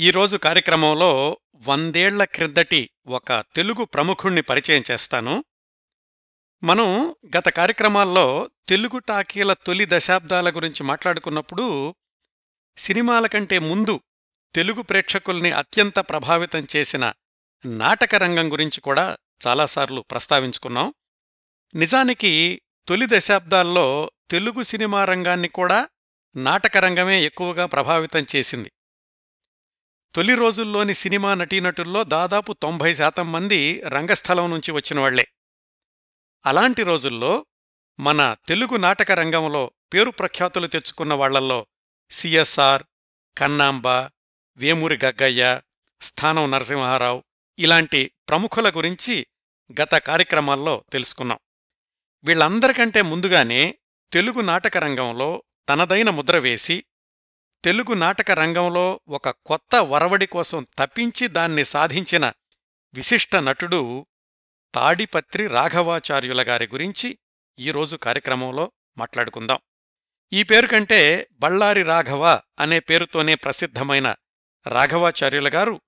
ఈరోజు కార్యక్రమంలో వందేళ్ళ క్రిందటి ఒక తెలుగు ప్రముఖుణ్ణి పరిచయం చేస్తాను. మనం గత కార్యక్రమాల్లో తెలుగు టాకీల తొలి దశాబ్దాల గురించి మాట్లాడుకున్నప్పుడు సినిమాల కంటే ముందు తెలుగు ప్రేక్షకుల్ని అత్యంత ప్రభావితం చేసిన నాటక రంగం గురించి కూడా చాలాసార్లు ప్రస్తావించుకున్నాం. నిజానికి తొలి దశాబ్దాల్లో తెలుగు సినిమా రంగాన్ని కూడా నాటక రంగమే ఎక్కువగా ప్రభావితం చేసింది. తొలి రోజుల్లోని సినిమా నటీనటుల్లో దాదాపు తొంభై శాతం మంది రంగస్థలం నుంచి వచ్చిన వాళ్ళే. అలాంటి రోజుల్లో మన తెలుగు నాటక రంగంలో పేరు ప్రఖ్యాతులు తెచ్చుకున్న వాళ్ళల్లో సిఎస్ఆర్ కన్నాంబ వేమూరి గగ్గయ్య స్థానం నరసింహారావు ఇలాంటి ప్రముఖుల గురించి గత కార్యక్రమాల్లో తెలుసుకున్నాం. వీళ్ళందరికంటే ముందుగానే తెలుగు నాటక రంగంలో తనదైన ముద్ర వేసి తెలుగు నాటక రంగంలో ఒక కొత్త వరవడి కోసం తప్పించి దాన్ని సాధించిన విశిష్ట నటుడు తాడిపత్రి రాఘవాచార్యుల గారి గురించి ఈరోజు కార్యక్రమంలో మాట్లాడుకుందాం. ఈ పేరు కంటే బళ్ళారి రాఘవ అనే పేరుతోనే ప్రసిద్ధమైన రాఘవాచార్యుల గారు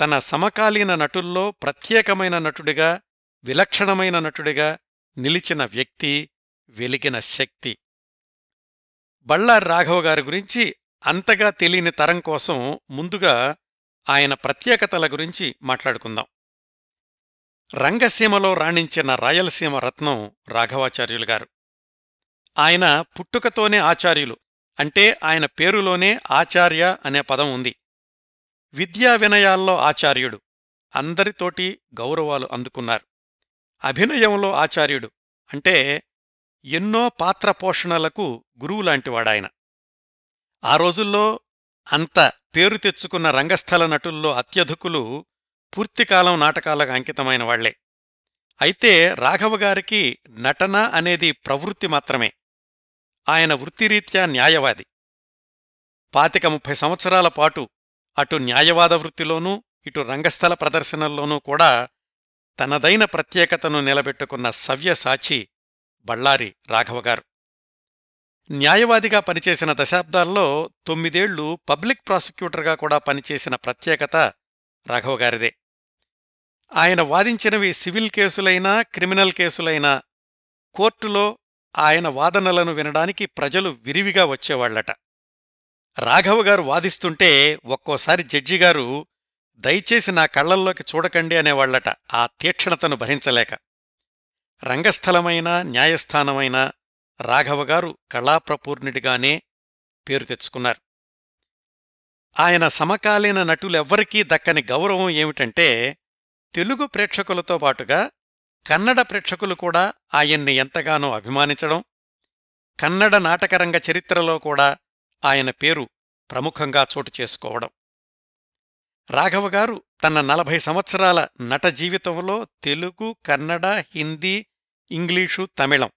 తన సమకాలీన నటుల్లో ప్రత్యేకమైన నటుడిగా విలక్షణమైన నటుడిగా నిలిచిన వ్యక్తి వెలిగిన శక్తి. బళ్ళారి రాఘవ గారి గురించి అంతగా తెలియని తరం కోసం ముందుగా ఆయన ప్రత్యేకతల గురించి మాట్లాడుకుందాం. రంగసీమలో రాణించిన రాయలసీమ రత్నం రాఘవాచార్యులు గారు. ఆయన పుట్టుకతోనే ఆచార్యులు అంటే ఆయన పేరులోనే ఆచార్య అనే పదం ఉంది. విద్యా వినయాల్లో ఆచార్యుడు అందరితోటి గౌరవాలు అందుకున్నారు. అభినయంలో ఆచార్యుడు అంటే ఎన్నో పాత్ర పోషణలకు గురువులాంటివాడాయన. ఆ రోజుల్లో అంత పేరు తెచ్చుకున్న రంగస్థల నటుల్లో అత్యధికులు పూర్తికాలం నాటకాలకు అంకితమైన వాళ్ళే. అయితే రాఘవగారికి నటన అనేది ప్రవృత్తి మాత్రమే. ఆయన వృత్తిరీత్యా న్యాయవాది. పాతిక ముప్పై సంవత్సరాల పాటు అటు న్యాయవాద వృత్తిలోనూ ఇటు రంగస్థల ప్రదర్శనల్లోనూ కూడా తనదైన ప్రత్యేకతను నిలబెట్టుకున్న సవ్యసాచి బళ్ళారి రాఘవగారు న్యాయవాదిగా పనిచేసిన దశాబ్దాల్లో తొమ్మిదేళ్ళు పబ్లిక్ ప్రాసిక్యూటర్గా కూడా పనిచేసిన ప్రత్యేకత రాఘవగారిదే ఆయన వాదించినవి సివిల్ కేసులైనా క్రిమినల్ కేసులైనా కోర్టులో ఆయన వాదనలను వినడానికి ప్రజలు విరివిగా వచ్చేవాళ్ళట రాఘవగారు వాదిస్తుంటే ఒక్కోసారి జడ్జిగారు దయచేసి నా కళ్ళల్లోకి చూడకండి అనేవాళ్ళట ఆ తీక్షణతను భరించలేక. రంగస్థలమైనా న్యాయస్థానమైనా రాఘవగారు కళాప్రపూర్ణుడిగానే పేరు తెచ్చుకున్నారు. ఆయన సమకాలీన నటులెవ్వరికీ దక్కని గౌరవం ఏమిటంటే తెలుగు ప్రేక్షకులతో పాటుగా కన్నడ ప్రేక్షకులు కూడా ఆయన్ని ఎంతగానో అభిమానించడం కన్నడ నాటకరంగ చరిత్రలో కూడా ఆయన పేరు ప్రముఖంగా చోటు చేసుకోవడం. రాఘవగారు తన నలభై సంవత్సరాల నట జీవితంలో తెలుగు కన్నడ హిందీ ఇంగ్లీషు తమిళం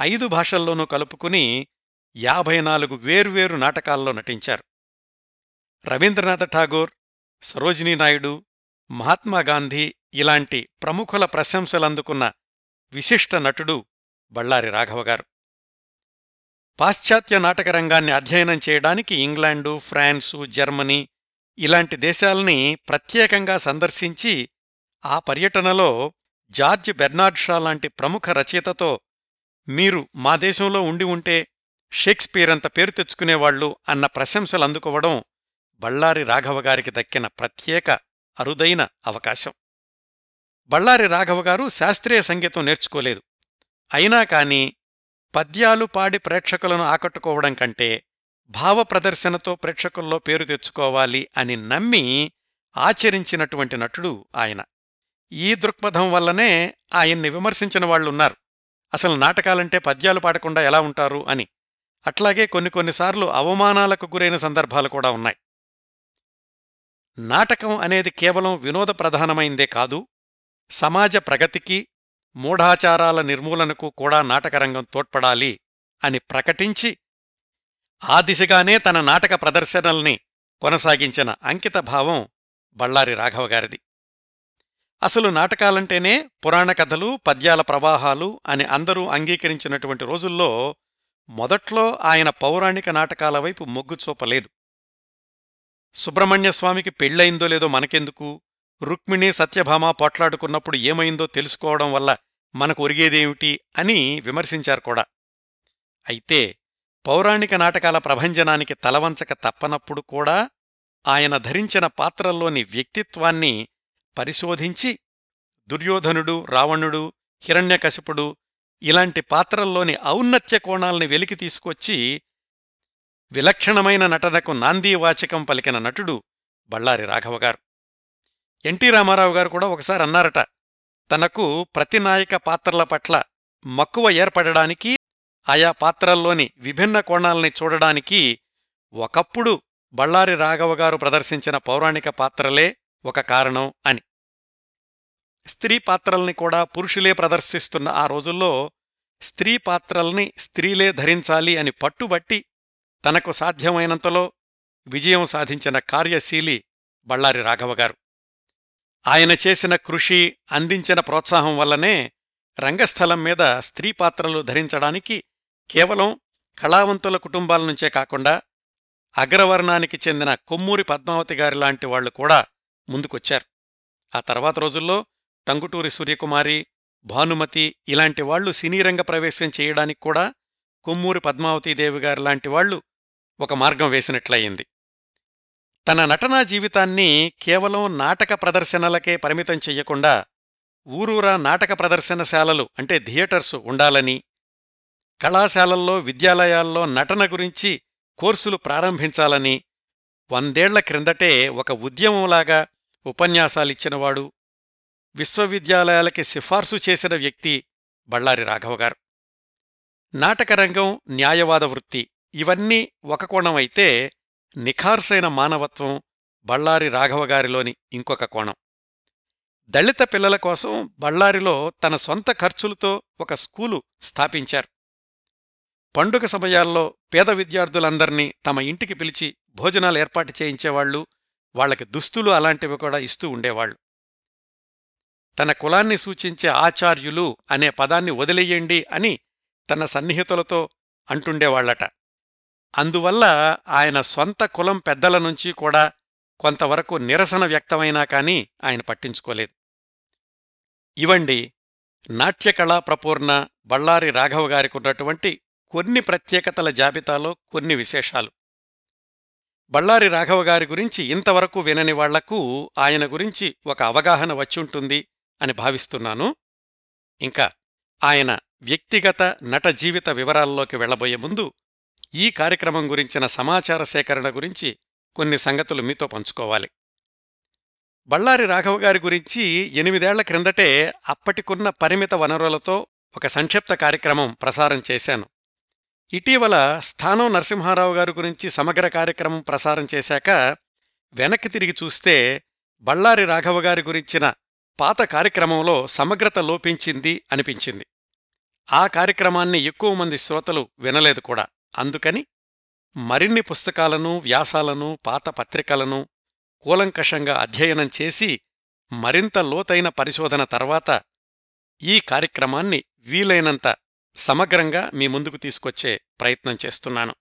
ఐదు భాషల్లోనూ కలుపుకుని యాభై నాలుగు వేర్వేరు నాటకాల్లో నటించారు. రవీంద్రనాథ ఠాగూర్ సరోజినీ నాయుడు మహాత్మాగాంధీ ఇలాంటి ప్రముఖుల ప్రశంసలందుకున్న విశిష్ట నటుడు బళ్ళారి రాఘవగారు పాశ్చాత్య నాటకరంగాన్ని అధ్యయనం చేయడానికి ఇంగ్లాండు ఫ్రాన్సు జర్మనీ ఇలాంటి దేశాల్ని ప్రత్యేకంగా సందర్శించి ఆ పర్యటనలో జార్జ్ బెర్నార్డ్ షా లాంటి ప్రముఖ రచయితతో మీరు మా దేశంలో ఉండి ఉంటే షేక్స్పియర్ అంత పేరు తెచ్చుకునేవాళ్ళు అన్న ప్రశంసలు అందుకోవడం బళ్ళారి రాఘవగారికి దక్కిన ప్రత్యేక అరుదైన అవకాశం. బళ్ళారి రాఘవగారు శాస్త్రీయ సంగీతం నేర్చుకోలేదు. అయినా కాని పద్యాలు పాడి ప్రేక్షకులను ఆకట్టుకోవడం కంటే భావ ప్రదర్శనతో ప్రేక్షకుల్లో పేరు తెచ్చుకోవాలి అని నమ్మి ఆచరించినటువంటి నటుడు ఆయన. ఈ దృక్పథం వల్లనే ఆయన్ని విమర్శించిన వాళ్ళున్నారు అసలు నాటకాలంటే పద్యాలు పాడకుండా ఎలా ఉంటారు అని. అట్లాగే కొన్ని కొన్నిసార్లు అవమానాలకు గురైన సందర్భాలు కూడా ఉన్నాయి. నాటకం అనేది కేవలం వినోద ప్రధానమైందే కాదు సమాజ ప్రగతికి మూఢాచారాల నిర్మూలనకు కూడా నాటకరంగం తోడ్పడాలి అని ప్రకటించి ఆ దిశగానే తన నాటక ప్రదర్శనల్ని కొనసాగించిన అంకితభావం బళ్ళారి రాఘవగారిది అసలు నాటకాలంటేనే పురాణ కథలు పద్యాల ప్రవాహాలు అని అందరూ అంగీకరించినటువంటి రోజుల్లో మొదట్లో ఆయన పౌరాణిక నాటకాల వైపు మొగ్గు చూపలేదు. సుబ్రహ్మణ్యస్వామికి పెళ్ళయిందో లేదో మనకెందుకు? రుక్మిణి సత్యభామ పోట్లాడుకున్నప్పుడు ఏమైందో తెలుసుకోవడం వల్ల మనకు ఒరిగేదేమిటి అని విమర్శించారు కూడా. అయితే పౌరాణిక నాటకాల ప్రభంజనానికి తలవంచక తప్పనప్పుడు కూడా ఆయన ధరించిన పాత్రల్లోని వ్యక్తిత్వాన్ని పరిశోధించి దుర్యోధనుడు రావణుడు హిరణ్యకశిపుడు ఇలాంటి పాత్రల్లోని ఔన్నత్య కోణాల్ని వెలికి తీసుకొచ్చి విలక్షణమైన నటనకు నాందీవాచకం పలికిన నటుడు బళ్ళారి రాఘవగారు ఎన్టీ రామారావు గారు కూడా ఒకసారి అన్నారట తనకు ప్రతినాయక పాత్రల పట్ల మక్కువ ఏర్పడడానికి ఆయా పాత్రల్లోని విభిన్న కోణాల్ని చూడడానికి ఒకప్పుడు బళ్ళారి రాఘవగారు ప్రదర్శించిన పౌరాణిక పాత్రలే ఒక కారణం అని. స్త్రీ పాత్రల్ని కూడా పురుషులే ప్రదర్శిస్తున్న ఆ రోజుల్లో స్త్రీ పాత్రల్ని స్త్రీలే ధరించాలి అని పట్టుబట్టి తనకు సాధ్యమైనంతలో విజయం సాధించిన కార్యశీలి బళ్ళారి రాఘవగారు ఆయన చేసిన కృషి అందించిన ప్రోత్సాహం వల్లనే రంగస్థలం మీద స్త్రీ పాత్రలు ధరించడానికి కేవలం కళావంతుల కుటుంబాల నుంచే కాకుండా అగ్రవర్ణానికి చెందిన కొమ్మూరి పద్మావతి గారి లాంటి వాళ్ళు కూడా ముందుకొచ్చారు. ఆ తర్వాత రోజుల్లో టంగుటూరి సూర్యకుమారి భానుమతి ఇలాంటి వాళ్ళు సినీరంగ ప్రవేశం చేయడానికి కూడా కొమ్మూరి పద్మావతీదేవి గారు లాంటి వాళ్ళు ఒక మార్గం వేసినట్లయింది. తన నటనా జీవితాన్ని కేవలం నాటక ప్రదర్శనలకే పరిమితం చెయ్యకుండా ఊరూరా నాటక ప్రదర్శనశాలలు అంటే థియేటర్సు ఉండాలని కళాశాలల్లో విద్యాలయాల్లో నటన గురించి కోర్సులు ప్రారంభించాలని వందేళ్ళ క్రిందటే ఒక ఉద్యమంలాగా ఉపన్యాసాలిచ్చినవాడు విశ్వవిద్యాలయాలకి సిఫార్సు చేసిన వ్యక్తి బళ్ళారి రాఘవగారు నాటకరంగం న్యాయవాద వృత్తి ఇవన్నీ ఒక కోణమైతే నిఖార్సైన మానవత్వం బళ్ళారి రాఘవగారిలోని ఇంకొక కోణం. దళిత పిల్లల కోసం బళ్ళారిలో తన సొంత ఖర్చులతో ఒక స్కూలు స్థాపించారు. పండుగ సమయాల్లో పేద విద్యార్థులందర్నీ తమ ఇంటికి పిలిచి భోజనాలు ఏర్పాటు చేయించేవాళ్ళు వాళ్ళకి దుస్తులు అలాంటివి కూడా ఇస్తూ ఉండేవాళ్ళు తన కులాన్ని సూచించే ఆచార్యులు అనే పదాన్ని వదిలేయండి అని తన సన్నిహితులతో అంటుండేవాళ్ళట అందువల్ల ఆయన సొంత కులం పెద్దల నుంచి కూడా కొంతవరకు నిరసన వ్యక్తమైనా కాని ఆయన పట్టించుకోలేదు. ఇవండి నాట్యకళా ప్రపూర్ణ బళ్ళారి రాఘవ గారికున్నటువంటి కొన్ని ప్రత్యేకతల జాబితాలో కొన్ని విశేషాలు. బళ్ళారి రాఘవ గారి గురించి ఇంతవరకు వినని వాళ్ళకు ఆయన గురించి ఒక అవగాహన వచ్చుంటుంది అని భావిస్తున్నాను. ఇంకా ఆయన వ్యక్తిగత నట జీవిత వివరాల్లోకి వెళ్ళబోయే ముందు ఈ కార్యక్రమం గురించిన సమాచార సేకరణ గురించి కొన్ని సంగతులు మీతో పంచుకోవాలి. బళ్ళారి రాఘవ గారి గురించి ఎనిమిదేళ్ళ క్రిందటే అప్పటికున్న పరిమిత వనరులతో ఒక సంక్షిప్త కార్యక్రమం ప్రసారం చేశాను. ఇటీవల స్థానం నరసింహారావు గారి గురించి సమగ్ర కార్యక్రమం ప్రసారం చేశాక వెనక్కి తిరిగి చూస్తే బళ్ళారి రాఘవ గారి గురించిన పాత కార్యక్రమంలో సమగ్రత లోపించింది అనిపించింది. ఆ కార్యక్రమాన్ని ఎక్కువ మంది శ్రోతలు వినలేదు కూడా. అందుకని మరిన్ని పుస్తకాలను వ్యాసాలను పాత పత్రికలను కూలంకషంగా అధ్యయనం చేసి మరింత లోతైన పరిశోధన తర్వాత ఈ కార్యక్రమాన్ని వీలైనంత సమగ్రంగా మీ ముందుకు తీసుకొచ్చే ప్రయత్నం చేస్తున్నాను.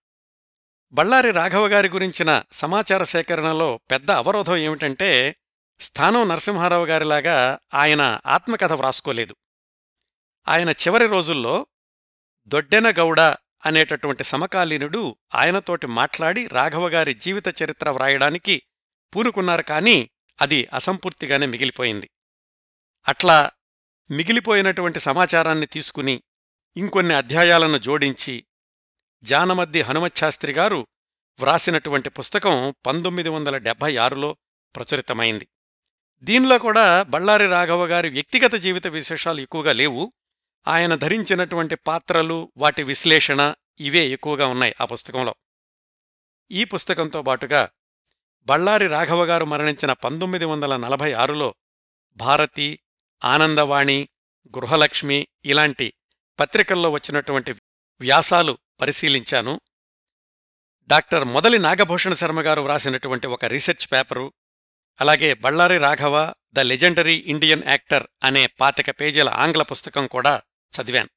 బళ్ళారి రాఘవ గారి గురించిన సమాచార సేకరణలో పెద్ద అవరోధం ఏమిటంటే స్థానం నరసింహారావు గారిలాగా ఆయన ఆత్మకథ వ్రాసుకోలేదు. ఆయన చివరి రోజుల్లో దొడ్డెన గౌడ అనేటటువంటి సమకాలీనుడు ఆయనతోటి మాట్లాడి రాఘవగారి జీవిత చరిత్ర వ్రాయడానికి పూనుకున్నారు కాని అది అసంపూర్తిగానే మిగిలిపోయింది. అట్లా మిగిలిపోయినటువంటి సమాచారాన్ని తీసుకుని ఇంకొన్ని అధ్యాయాలను జోడించి జానమద్ది హనుమచ్చాస్త్రిగారు వ్రాసినటువంటి పుస్తకం పంతొమ్మిది వందల డెబ్భై ఆరులో ప్రచురితమైంది. దీనిలో కూడా బళ్ళారి రాఘవ గారి వ్యక్తిగత జీవిత విశేషాలు ఎక్కువగా లేవు. ఆయన ధరించినటువంటి పాత్రలు వాటి విశ్లేషణ ఇవే ఎక్కువగా ఉన్నాయి ఆ పుస్తకంలో. ఈ పుస్తకంతో బాటుగా బళ్ళారి రాఘవగారు మరణించిన పంతొమ్మిది వందల నలభై ఆరులో భారతి ఆనందవాణి గృహలక్ష్మి ఇలాంటి పత్రికల్లో వచ్చినటువంటి వ్యాసాలు పరిశీలించాను. డాక్టర్ మొదలి నాగభూషణ శర్మ గారు వ్రాసినటువంటి ఒక రీసెర్చ్ పేపరు అలాగే Bellary Raghava the legendary Indian actor అనే పాతిక పేజీల ఆంగ్ల పుస్తకం కూడా చదివాను.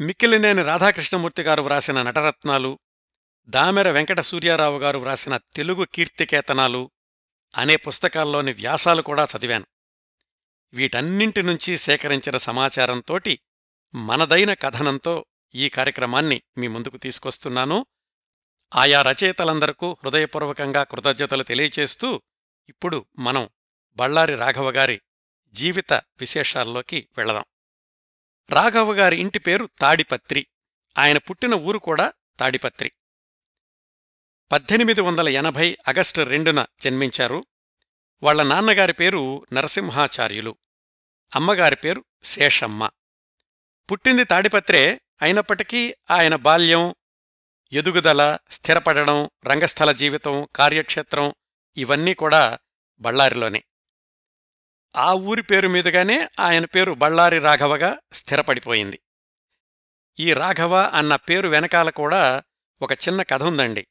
మిక్కిలినేని రాధాకృష్ణమూర్తి గారు వ్రాసిన నటరత్నాలు దామెర వెంకట సూర్యారావు గారు వ్రాసిన తెలుగు కీర్తికేతనాలు అనే పుస్తకాల్లోని వ్యాసాలు కూడా చదివాను. వీటన్నింటి నుంచి సేకరించిన సమాచారంతోటి మనదైన కథనంతో ఈ కార్యక్రమాన్ని మీ ముందుకు తీసుకొస్తున్నాను. ఆయా రచయితలందరకు హృదయపూర్వకంగా కృతజ్ఞతలు తెలియచేస్తూ ఇప్పుడు మనం బళ్ళారి రాఘవ గారి జీవిత విశేషాల్లోకి వెళదాం. రాఘవ గారి ఇంటి పేరు తాడిపత్రి. ఆయన పుట్టిన ఊరు కూడా తాడిపత్రి. పద్దెనిమిది వందల ఎనభై ఆగస్టు రెండున జన్మించారు. వాళ్ళ నాన్నగారి పేరు నరసింహాచార్యులు. అమ్మగారి పేరు శేషమ్మ. పుట్టింది తాడిపత్రే అయినప్పటికీ ఆయన బాల్యం ఎదుగుదల స్థిరపడడం రంగస్థల జీవితం కార్యక్షేత్రం ఇవన్నీ కూడా బళ్ళారిలోనే. ఆ ఊరి పేరు మీదుగానే ఆయన పేరు బళ్ళారి రాఘవగా స్థిరపడిపోయింది. ఈ రాఘవ అన్న పేరు వెనకాల కూడా ఒక చిన్న కథ ఉందండి.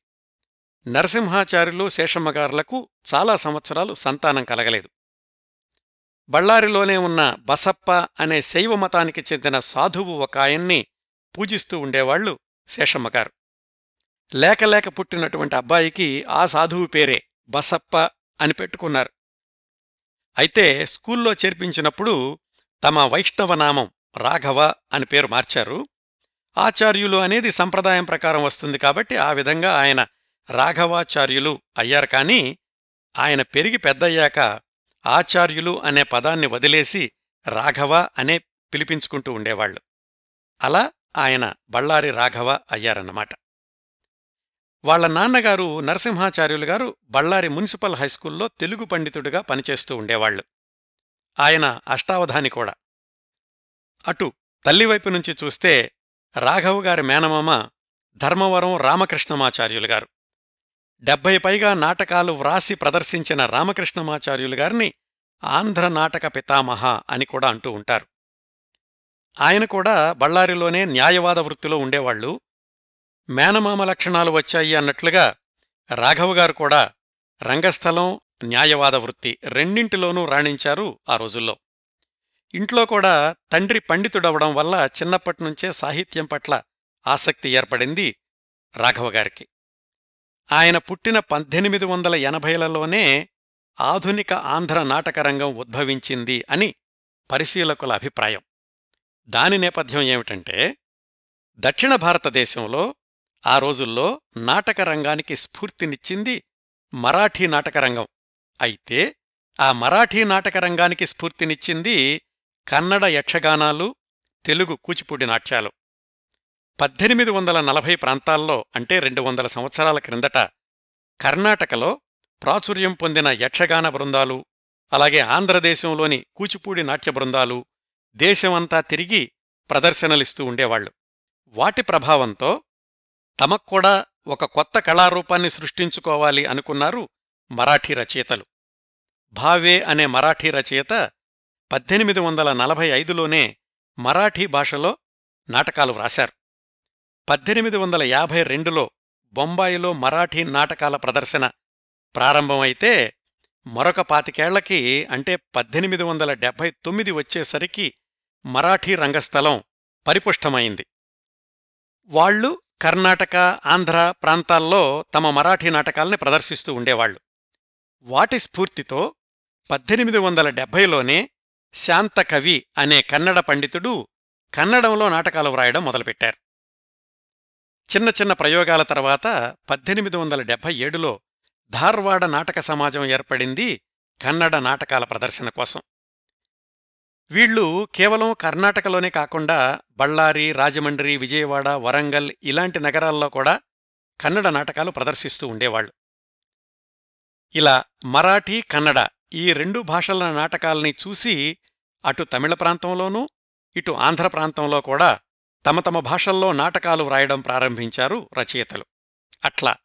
నరసింహాచార్యులు శేషమ్మగారులకు చాలా సంవత్సరాలు సంతానం కలగలేదు. బళ్ళారిలోనే ఉన్న బసప్ప అనే శైవ మతానికి చెందిన సాధువు ఒక ఆయన్ని పూజిస్తూ ఉండేవాళ్ళు శేషమ్మగారు. లేకలేక పుట్టినటువంటి అబ్బాయికి ఆ సాధువు పేరే బసప్ప అని పెట్టుకున్నారు. అయితే స్కూల్లో చేర్పించినప్పుడు తమ వైష్ణవనామం రాఘవ అని పేరు మార్చారు. ఆచార్యులు అనేది సంప్రదాయం ప్రకారం వస్తుంది కాబట్టి ఆ విధంగా ఆయన రాఘవాచార్యులు అయ్యారు కాని ఆయన పెరిగి పెద్దయ్యాక ఆచార్యులు అనే పదాన్ని వదిలేసి రాఘవ అనే పిలిపించుకుంటూ ఉండేవాళ్ళు అలా ఆయన బళ్ళారి రాఘవ అయ్యారన్నమాట. వాళ్ళ నాన్నగారు నరసింహాచార్యులు గారు బళ్ళారి మున్సిపల్ హైస్కూల్లో తెలుగు పండితుడిగా పనిచేస్తూ ఉండేవాళ్ళు ఆయన అష్టావధాని కూడా. అటు తల్లివైపు నుంచి చూస్తే రాఘవ్ గారి మేనమామ ధర్మవరం రామకృష్ణమాచార్యులు గారు. డెబ్బై పైగా నాటకాలు వ్రాసి ప్రదర్శించిన రామకృష్ణమాచార్యులు గారిని ఆంధ్ర నాటక పితామహ అని కూడా అంటూ ఉంటారు. ఆయన కూడా బళ్ళారిలోనే న్యాయవాద వృత్తిలో ఉండేవాళ్ళు మేనమామ లక్షణాలు వచ్చాయి అన్నట్లుగా రాఘవ గారు కూడా రంగస్థలం న్యాయవాద వృత్తి రెండింటిలోనూ రాణించారు ఆ రోజుల్లో. ఇంట్లో కూడా తండ్రి పండితుడవడం వల్ల చిన్నప్పటినుంచే సాహిత్యం పట్ల ఆసక్తి ఏర్పడింది రాఘవగారికి ఆయన పుట్టిన పద్దెనిమిది వందల ఎనభైలలోనే ఆధునిక ఆంధ్ర నాటకరంగం ఉద్భవించింది అని పరిశీలకుల అభిప్రాయం. దాని నేపథ్యం ఏమిటంటే దక్షిణ భారతదేశంలో ఆ రోజుల్లో నాటకరంగానికి స్ఫూర్తినిచ్చింది మరాఠీ నాటకరంగం. అయితే ఆ మరాఠీ నాటకరంగానికి స్ఫూర్తినిచ్చింది కన్నడ యక్షగానాలు తెలుగు కూచిపూడి నాట్యాలు. పద్దెనిమిది వందల నలభై ప్రాంతాల్లో అంటే రెండు వందల సంవత్సరాల క్రిందట కర్ణాటకలో ప్రాచుర్యం పొందిన యక్షగాన బృందాలు అలాగే ఆంధ్రదేశంలోని కూచిపూడి నాట్య బృందాలు దేశమంతా తిరిగి ప్రదర్శనలిస్తూ ఉండేవాళ్ళు వాటి ప్రభావంతో తమక్కూడా ఒక కొత్త కళారూపాన్ని సృష్టించుకోవాలి అనుకున్నారు మరాఠీ రచయితలు. భావే అనే మరాఠీ రచయిత పద్దెనిమిది వందల నలభై ఐదులోనే మరాఠీ భాషలో నాటకాలు వ్రాశారు పద్దెనిమిది వందల యాభై రెండులో బొంబాయిలో మరాఠీ నాటకాల ప్రదర్శన ప్రారంభమైతే మరొక పాతికేళ్ళకి అంటే పద్దెనిమిది వందల డెబ్భై తొమ్మిది వచ్చేసరికి మరాఠీ రంగస్థలం పరిపుష్టమైంది. వాళ్ళు కర్ణాటక ఆంధ్ర ప్రాంతాల్లో తమ మరాఠీ నాటకాల్ని ప్రదర్శిస్తూ ఉండేవాళ్ళు వాటి స్ఫూర్తితో పద్దెనిమిది వందల డెబ్భైలోనే శాంతకవి అనే కన్నడ పండితుడు కన్నడంలో నాటకాలు వ్రాయడం మొదలుపెట్టారు. చిన్న చిన్న ప్రయోగాల తర్వాత పద్దెనిమిది వందల డెబ్భై ఏడులో ధార్వాడ నాటక సమాజం ఏర్పడింది కన్నడ నాటకాల ప్రదర్శన కోసం. వీళ్ళు కేవలం కర్ణాటకలోనే కాకుండా బళ్ళారి రాజమండ్రి విజయవాడ వరంగల్ ఇలాంటి నగరాల్లో కూడా కన్నడ నాటకాలు ప్రదర్శిస్తూ ఉండేవాళ్ళు ఇలా మరాఠీ కన్నడ ఈ రెండు భాషల నాటకాల్ని చూసి అటు తమిళ ప్రాంతంలోనూ ఇటు ఆంధ్ర ప్రాంతంలో కూడా తమ తమ భాషల్లో నాటకాలు వ్రాయడం ప్రారంభించారు రచయితలు. అట్లా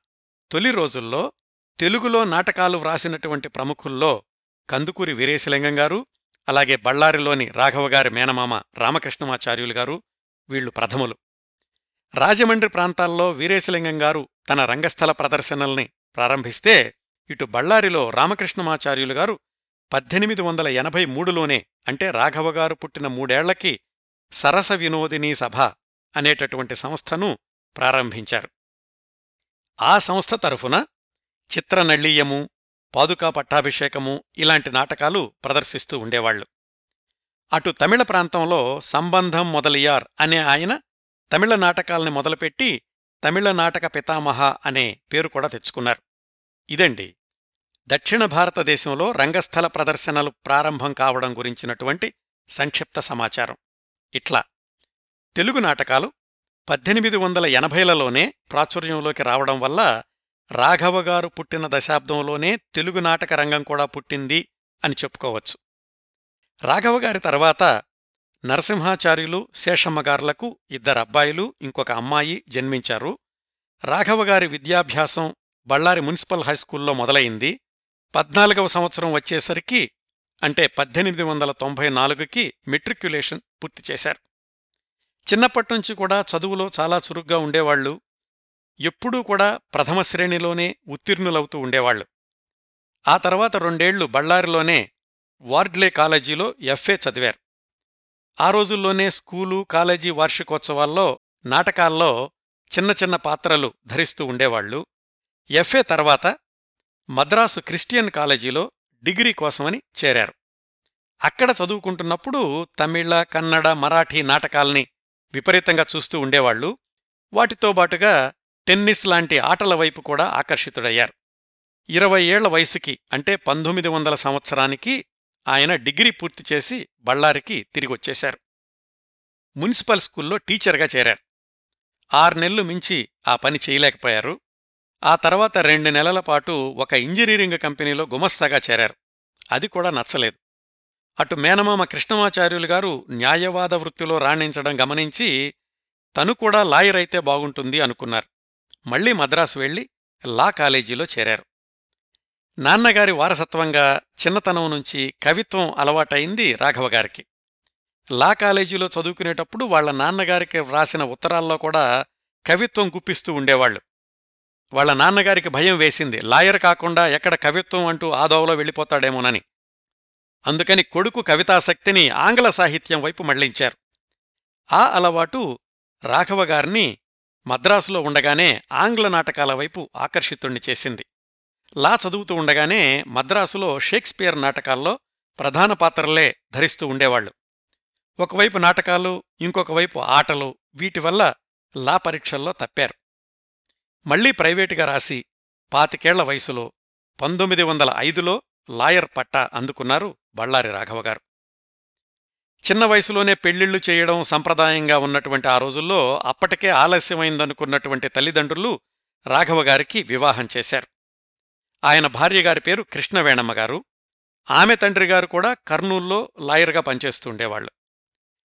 తొలి రోజుల్లో తెలుగులో నాటకాలు వ్రాసినటువంటి ప్రముఖుల్లో కందుకూరి వీరేశలింగం గారు అలాగే బళ్ళారిలోని రాఘవగారి మేనమామ రామకృష్ణమాచార్యులు గారు వీళ్ళు ప్రథములు. రాజమండ్రి ప్రాంతాల్లో వీరేశలింగం గారు తన రంగస్థల ప్రదర్శనల్ని ప్రారంభిస్తే ఇటు బళ్ళారిలో రామకృష్ణమాచార్యులు గారు పద్దెనిమిది వందల ఎనభై మూడులోనే అంటే రాఘవగారు పుట్టిన మూడేళ్ళకి సరస వినోదినీ సభ అనేటటువంటి సంస్థను ప్రారంభించారు. ఆ సంస్థ తరఫున చిత్రనళ్ళీయము పాదుకా పట్టాభిషేకము ఇలాంటి నాటకాలు ప్రదర్శిస్తూ ఉండేవాళ్ళు అటు తమిళ ప్రాంతంలో సంబంధం మొదలియార్ అనే ఆయన తమిళ నాటకాల్ని మొదలుపెట్టి తమిళ నాటక పితామహ అనే పేరు కూడా తెచ్చుకున్నారు. ఇదండి దక్షిణ భారతదేశంలో రంగస్థల ప్రదర్శనలు ప్రారంభం కావడం గురించినటువంటి సంక్షిప్త సమాచారం. ఇట్లా. తెలుగు నాటకాలు పద్దెనిమిది వందల ఎనభైలలోనే ప్రాచుర్యంలోకి రావడం వల్ల రాఘవగారు పుట్టిన దశాబ్దంలోనే తెలుగు నాటక రంగం కూడా పుట్టింది అని చెప్పుకోవచ్చు. రాఘవగారి తర్వాత నరసింహాచార్యులు శేషమ్మగార్లకు ఇద్దరు అబ్బాయిలు ఇంకొక అమ్మాయి జన్మించారు. రాఘవగారి విద్యాభ్యాసం బళ్ళారి మున్సిపల్ హైస్కూల్లో మొదలైంది. పద్నాలుగవ సంవత్సరం వచ్చేసరికి అంటే పద్దెనిమిది వందల తొంభై నాలుగుకి మెట్రిక్యులేషన్ పూర్తి చేశారు. చిన్నప్పటినుంచి కూడా చదువులో చాలా చురుగ్గా ఉండేవాళ్ళు ఎప్పుడూ కూడా ప్రథమ శ్రేణిలోనే ఉత్తీర్ణులవుతూ ఉండేవాళ్ళు ఆ తర్వాత రెండేళ్ళు బళ్ళారిలోనే వార్డ్లే కాలేజీలో ఎఫ్ఏ చదివారు. ఆ రోజుల్లోనే స్కూలు కాలేజీ వార్షికోత్సవాల్లో నాటకాల్లో చిన్న చిన్న పాత్రలు ధరిస్తూ ఉండేవాళ్ళు ఎఫ్ఏ తర్వాత మద్రాసు క్రిస్టియన్ కాలేజీలో డిగ్రీ కోసమని చేరారు. అక్కడ చదువుకుంటున్నప్పుడు తమిళ కన్నడ మరాఠీ నాటకాల్ని విపరీతంగా చూస్తూ ఉండేవాళ్ళు వాటితో బాటుగా టెన్నిస్ లాంటి ఆటల వైపు కూడా ఆకర్షితుడయ్యారు. ఇరవై ఏళ్ళ వయసుకి అంటే పంతొమ్మిది వందల సంవత్సరానికి ఆయన డిగ్రీ పూర్తి చేసి బళ్ళారికి తిరిగొచ్చేశారు. మున్సిపల్ స్కూల్లో టీచర్గా చేరారు. ఆరు మించి ఆ పని చేయలేకపోయారు. ఆ తర్వాత రెండు నెలల పాటు ఒక ఇంజనీరింగ్ కంపెనీలో గుమస్తాగా చేరారు. అది కూడా నచ్చలేదు. అటు మేనమామ కృష్ణమాచార్యులు గారు న్యాయవాద వృత్తిలో రాణించడం గమనించి తను కూడా లాయర్ అయితే బాగుంటుంది అనుకున్నారు. మళ్ళీ మద్రాసు వెళ్ళి లా కాలేజీలో చేరారు. నాన్నగారి వారసత్వంగా చిన్నతనం నుంచి కవిత్వం అలవాటైంది రాఘవగారికి లా కాలేజీలో చదువుకునేటప్పుడు వాళ్ళ నాన్నగారికి వ్రాసిన ఉత్తరాల్లో కూడా కవిత్వం గుప్పిస్తూ ఉండేవాళ్ళు వాళ్ళ నాన్నగారికి భయం వేసింది. లాయర్ కాకుండా ఎక్కడ కవిత్వం అంటూ ఆదోవలో వెళ్ళిపోతాడేమోనని. అందుకని కొడుకు కవితాశక్తిని ఆంగ్ల సాహిత్యం వైపు మళ్ళించారు. ఆ అలవాటు రాఘవగారిని మద్రాసులో ఉండగానే ఆంగ్ల నాటకాల వైపు ఆకర్షితుణ్ణి చేసింది. లా చదువుతూ ఉండగానే మద్రాసులో షేక్స్పియర్ నాటకాల్లో ప్రధాన పాత్రలే ధరిస్తూ ఉండేవాళ్ళు ఒకవైపు నాటకాలు ఇంకొక వైపు ఆటలు వీటివల్ల లా పరీక్షల్లో తప్పారు. మళ్ళీ ప్రైవేటుగా రాసి పాతికేళ్ళ వయసులో పంతొమ్మిది వందల ఐదులో లాయర్ పట్టా అందుకున్నారు బళ్ళారి రాఘవగారు చిన్న వయసులోనే పెళ్ళిళ్ళు చేయడం సంప్రదాయంగా ఉన్నటువంటి ఆ రోజుల్లో అప్పటికే ఆలస్యమైందనుకున్నటువంటి తల్లిదండ్రులు రాఘవగారికి వివాహం చేశారు. ఆయన భార్యగారి పేరు కృష్ణవేణమ్మగారు ఆమె తండ్రిగారు కూడా కర్నూల్లో లాయర్గా పనిచేస్తుండేవాళ్ళు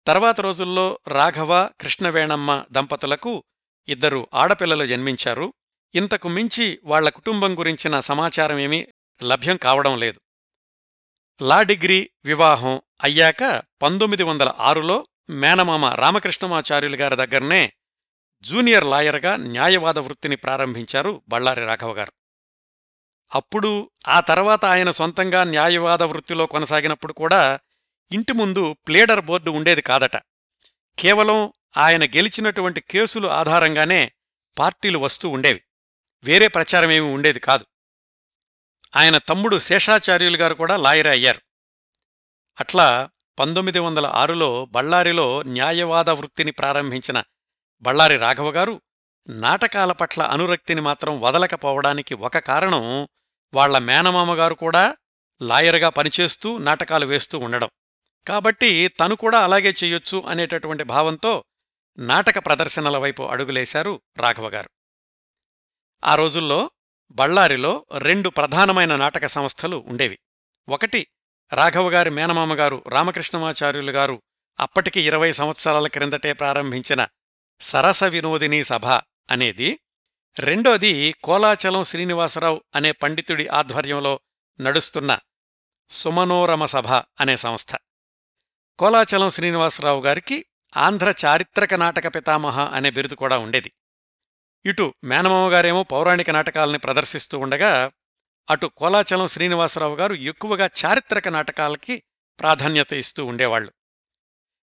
తర్వాత రోజుల్లో రాఘవ కృష్ణవేణమ్మ దంపతులకు ఇద్దరు ఆడపిల్లలు జన్మించారు. ఇంతకు మించి వాళ్ళ కుటుంబం గురించిన సమాచారమేమీ లభ్యం కావడం లేదు. లా డిగ్రీ వివాహం అయ్యాక పంతొమ్మిది వందల ఆరులో మేనమామ రామకృష్ణమాచార్యులు గారి దగ్గరనే జూనియర్ లాయర్గా న్యాయవాద వృత్తిని ప్రారంభించారు బళ్ళారి రాఘవగారు అప్పుడు ఆ తర్వాత ఆయన సొంతంగా న్యాయవాద వృత్తిలో కొనసాగినప్పుడు కూడా ఇంటి ముందు ప్లేడర్ బోర్డు ఉండేది కాదట. కేవలం ఆయన గెలిచినటువంటి కేసులు ఆధారంగానే పార్టీలు వస్తూ ఉండేవి. వేరే ప్రచారమేమీ ఉండేది కాదు. ఆయన తమ్ముడు శేషాచార్యులు గారు కూడా లాయర్ అయ్యారు. అట్లా పంతొమ్మిది వందల ఆరులో బళ్ళారిలో న్యాయవాద వృత్తిని ప్రారంభించిన బళ్ళారి రాఘవగారు నాటకాల పట్ల అనురక్తిని మాత్రం వదలకపోవడానికి ఒక కారణం వాళ్ళ మేనమామగారు కూడా లాయర్గా పనిచేస్తూ నాటకాలు వేస్తూ ఉండడం. కాబట్టి తను కూడా అలాగే చెయ్యొచ్చు అనేటటువంటి భావంతో నాటక ప్రదర్శనల వైపు అడుగులేశారు రాఘవగారు. ఆ రోజుల్లో బళ్ళారిలో రెండు ప్రధానమైన నాటక సంస్థలు ఉండేవి. ఒకటి రాఘవగారి మేనమామగారు రామకృష్ణమాచార్యులు గారు అప్పటికి ఇరవై సంవత్సరాల క్రిందటే ప్రారంభించిన సరస వినోదినీ సభ అనేది రెండోది కోలాచలం శ్రీనివాసరావు అనే పండితుడి ఆధ్వర్యంలో నడుస్తున్న సుమనోరమ సభ అనే సంస్థ. కోలాచలం శ్రీనివాసరావు గారికి ఆంధ్ర చారిత్రక నాటక పితామహ అనే బిరుదు కూడా ఉండేది. ఇటు మేనమామగారేమో పౌరాణిక నాటకాలని ప్రదర్శిస్తూ ఉండగా అటు కోలాచలం శ్రీనివాసరావు గారు ఎక్కువగా చారిత్రక నాటకాలకి ప్రాధాన్యత ఇస్తూ ఉండేవాళ్ళు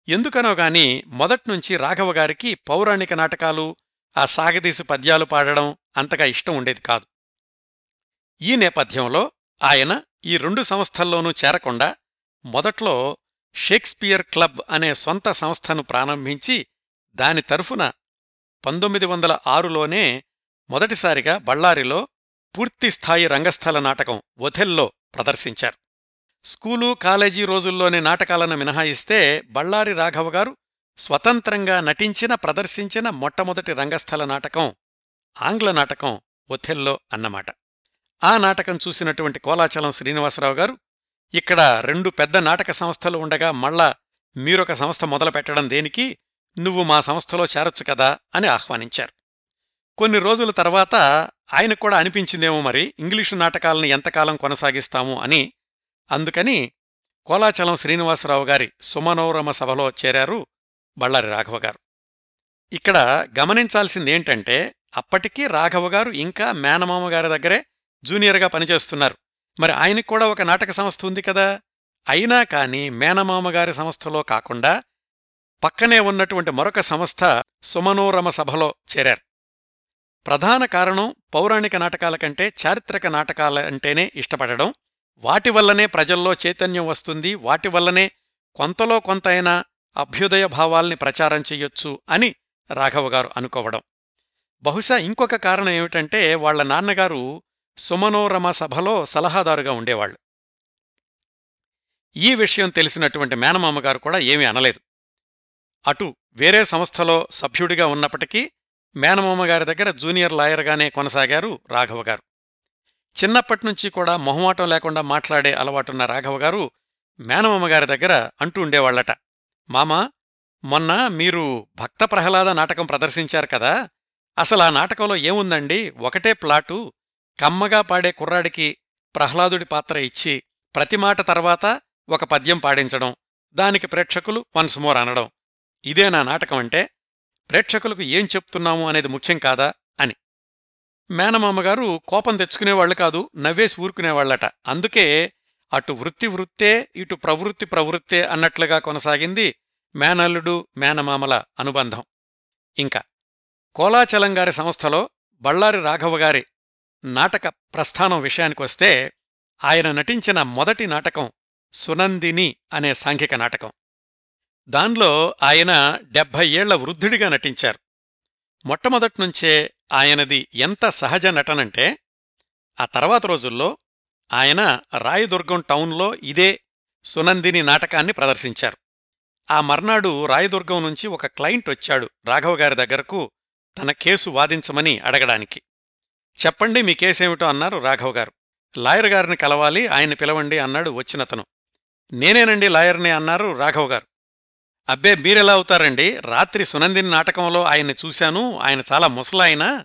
ఎందుకనో గాని మొదట్నుంచి రాఘవగారికి పౌరాణిక నాటకాలు ఆ సాగదీసి పద్యాలు పాడడం అంతగా ఇష్టం ఉండేది కాదు. ఈ నేపథ్యంలో ఆయన ఈ రెండు సంస్థల్లోనూ చేరకుండా మొదట్లో షేక్స్పియర్ క్లబ్ అనే సొంత సంస్థను ప్రారంభించి దాని తరఫున పంతొమ్మిది వందల ఆరులోనే మొదటిసారిగా బళ్ళారిలో పూర్తిస్థాయి రంగస్థల నాటకం ఒథెల్లో ప్రదర్శించారు. స్కూలు కాలేజీ రోజుల్లోని నాటకాలను మినహాయిస్తే బళ్ళారి రాఘవ గారు స్వతంత్రంగా నటించిన ప్రదర్శించిన మొట్టమొదటి రంగస్థల నాటకం ఆంగ్ల నాటకం ఒథెల్లో అన్నమాట. ఆ నాటకం చూసినటువంటి కోలాచలం శ్రీనివాసరావు గారు ఇక్కడ రెండు పెద్ద నాటక సంస్థలు ఉండగా మళ్ళా మీరొక సంస్థ మొదలుపెట్టడం దేనికి? నువ్వు మా సంస్థలో చేరొచ్చు కదా అని ఆహ్వానించారు. కొన్ని రోజుల తర్వాత ఆయనకు కూడా అనిపించిందేమో మరి ఇంగ్లీషు నాటకాలను ఎంతకాలం కొనసాగిస్తాము అని. అందుకని కోలాచలం శ్రీనివాసరావు గారి సుమనోరమ సభలో చేరారు బళ్ళారి రాఘవ గారు. ఇక్కడ గమనించాల్సిందేంటంటే అప్పటికీ రాఘవ గారు ఇంకా మేనమామ గారి దగ్గరే జూనియర్గా పనిచేస్తున్నారు. మరి ఆయనకు కూడా ఒక నాటక సంస్థ ఉంది కదా. అయినా కాని మేనమామగారి సంస్థలో కాకుండా పక్కనే ఉన్నటువంటి మరొక సంస్థ సుమనోరమ సభలో చేరారు. ప్రధాన కారణం పౌరాణిక నాటకాల కంటే చారిత్రక నాటకాల అంటేనే ఇష్టపడడం. వాటి వల్లనే ప్రజల్లో చైతన్యం వస్తుంది. వాటి వల్లనే కొంతలో కొంతైనా అభ్యుదయ భావాల్ని ప్రచారం చెయ్యొచ్చు అని రాఘవ గారు అనుకోవడం. బహుశా ఇంకొక కారణం ఏమిటంటే వాళ్ళ నాన్నగారు సుమనోరమ సభలో సలహాదారుగా ఉండేవాళ్ళు ఈ విషయం తెలిసినటువంటి మేనమామగారు కూడా ఏమీ అనలేదు. అటు వేరే సంస్థలో సభ్యుడిగా ఉన్నప్పటికీ మేనమామగారి దగ్గర జూనియర్ లాయర్గానే కొనసాగారు రాఘవ గారు చిన్నప్పటినుంచి కూడా మొహమాటం లేకుండా మాట్లాడే అలవాటున్న రాఘవ గారు మేనమామగారి దగ్గర అంటూ ఉండేవాళ్ళట మామా మొన్న మీరు భక్త ప్రహ్లాద నాటకం ప్రదర్శించారు కదా అసలు ఆ నాటకంలో ఏముందండి? ఒకటే ప్లాటు కమ్మగా పాడే కుర్రాడికి ప్రహ్లాదుడి పాత్ర ఇచ్చి ప్రతి మాట తర్వాత ఒక పద్యం పాడించడం దానికి ప్రేక్షకులు వన్స్ మోర్ అనడం. ఇదే నా నాటకం అంటే ప్రేక్షకులకు ఏం చెప్తున్నాము అనేది ముఖ్యం కాదా అని. మేనమామగారు కోపం తెచ్చుకునేవాళ్ళు కాదు నవ్వేసి ఊరుకునేవాళ్ళట అందుకే అటు వృత్తి వృత్తే ఇటు ప్రవృత్తి ప్రవృత్తే అన్నట్లుగా కొనసాగింది మేనల్లుడు మేనమామల అనుబంధం. ఇంకా కోలాచలంగారి సంస్థలో బళ్ళారి రాఘవగారి నాటక ప్రస్థానం విషయానికొస్తే ఆయన నటించిన మొదటి నాటకం సునందిని అనే సాంఘిక నాటకం. దాన్లో ఆయన డెబ్భై ఏళ్ళ వృద్ధుడిగా నటించారు. మొట్టమొదట్నుంచే ఆయనది ఎంత సహజ నటనంటే ఆ తర్వాత రోజుల్లో ఆయన రాయదుర్గం టౌన్లో ఇదే సునందిని నాటకాన్ని ప్రదర్శించారు. ఆ మర్నాడు రాయదుర్గం నుంచి ఒక క్లయింట్ వచ్చాడు రాఘవ గారి దగ్గరకు తన కేసు వాదించమని అడగడానికి. చెప్పండి మీ కేసేమిటో అన్నారు రాఘవ్ గారు. లాయర్ గారిని కలవాలి ఆయన పిలవండి అన్నాడు వచ్చినతను. నేనేనండి లాయర్ని అన్నారు రాఘవ్ గారు. అబ్బే మీరెలా అవుతారండి? రాత్రి సునందిని నాటకంలో ఆయన్ని చూశాను ఆయన చాలా ముసలాయన?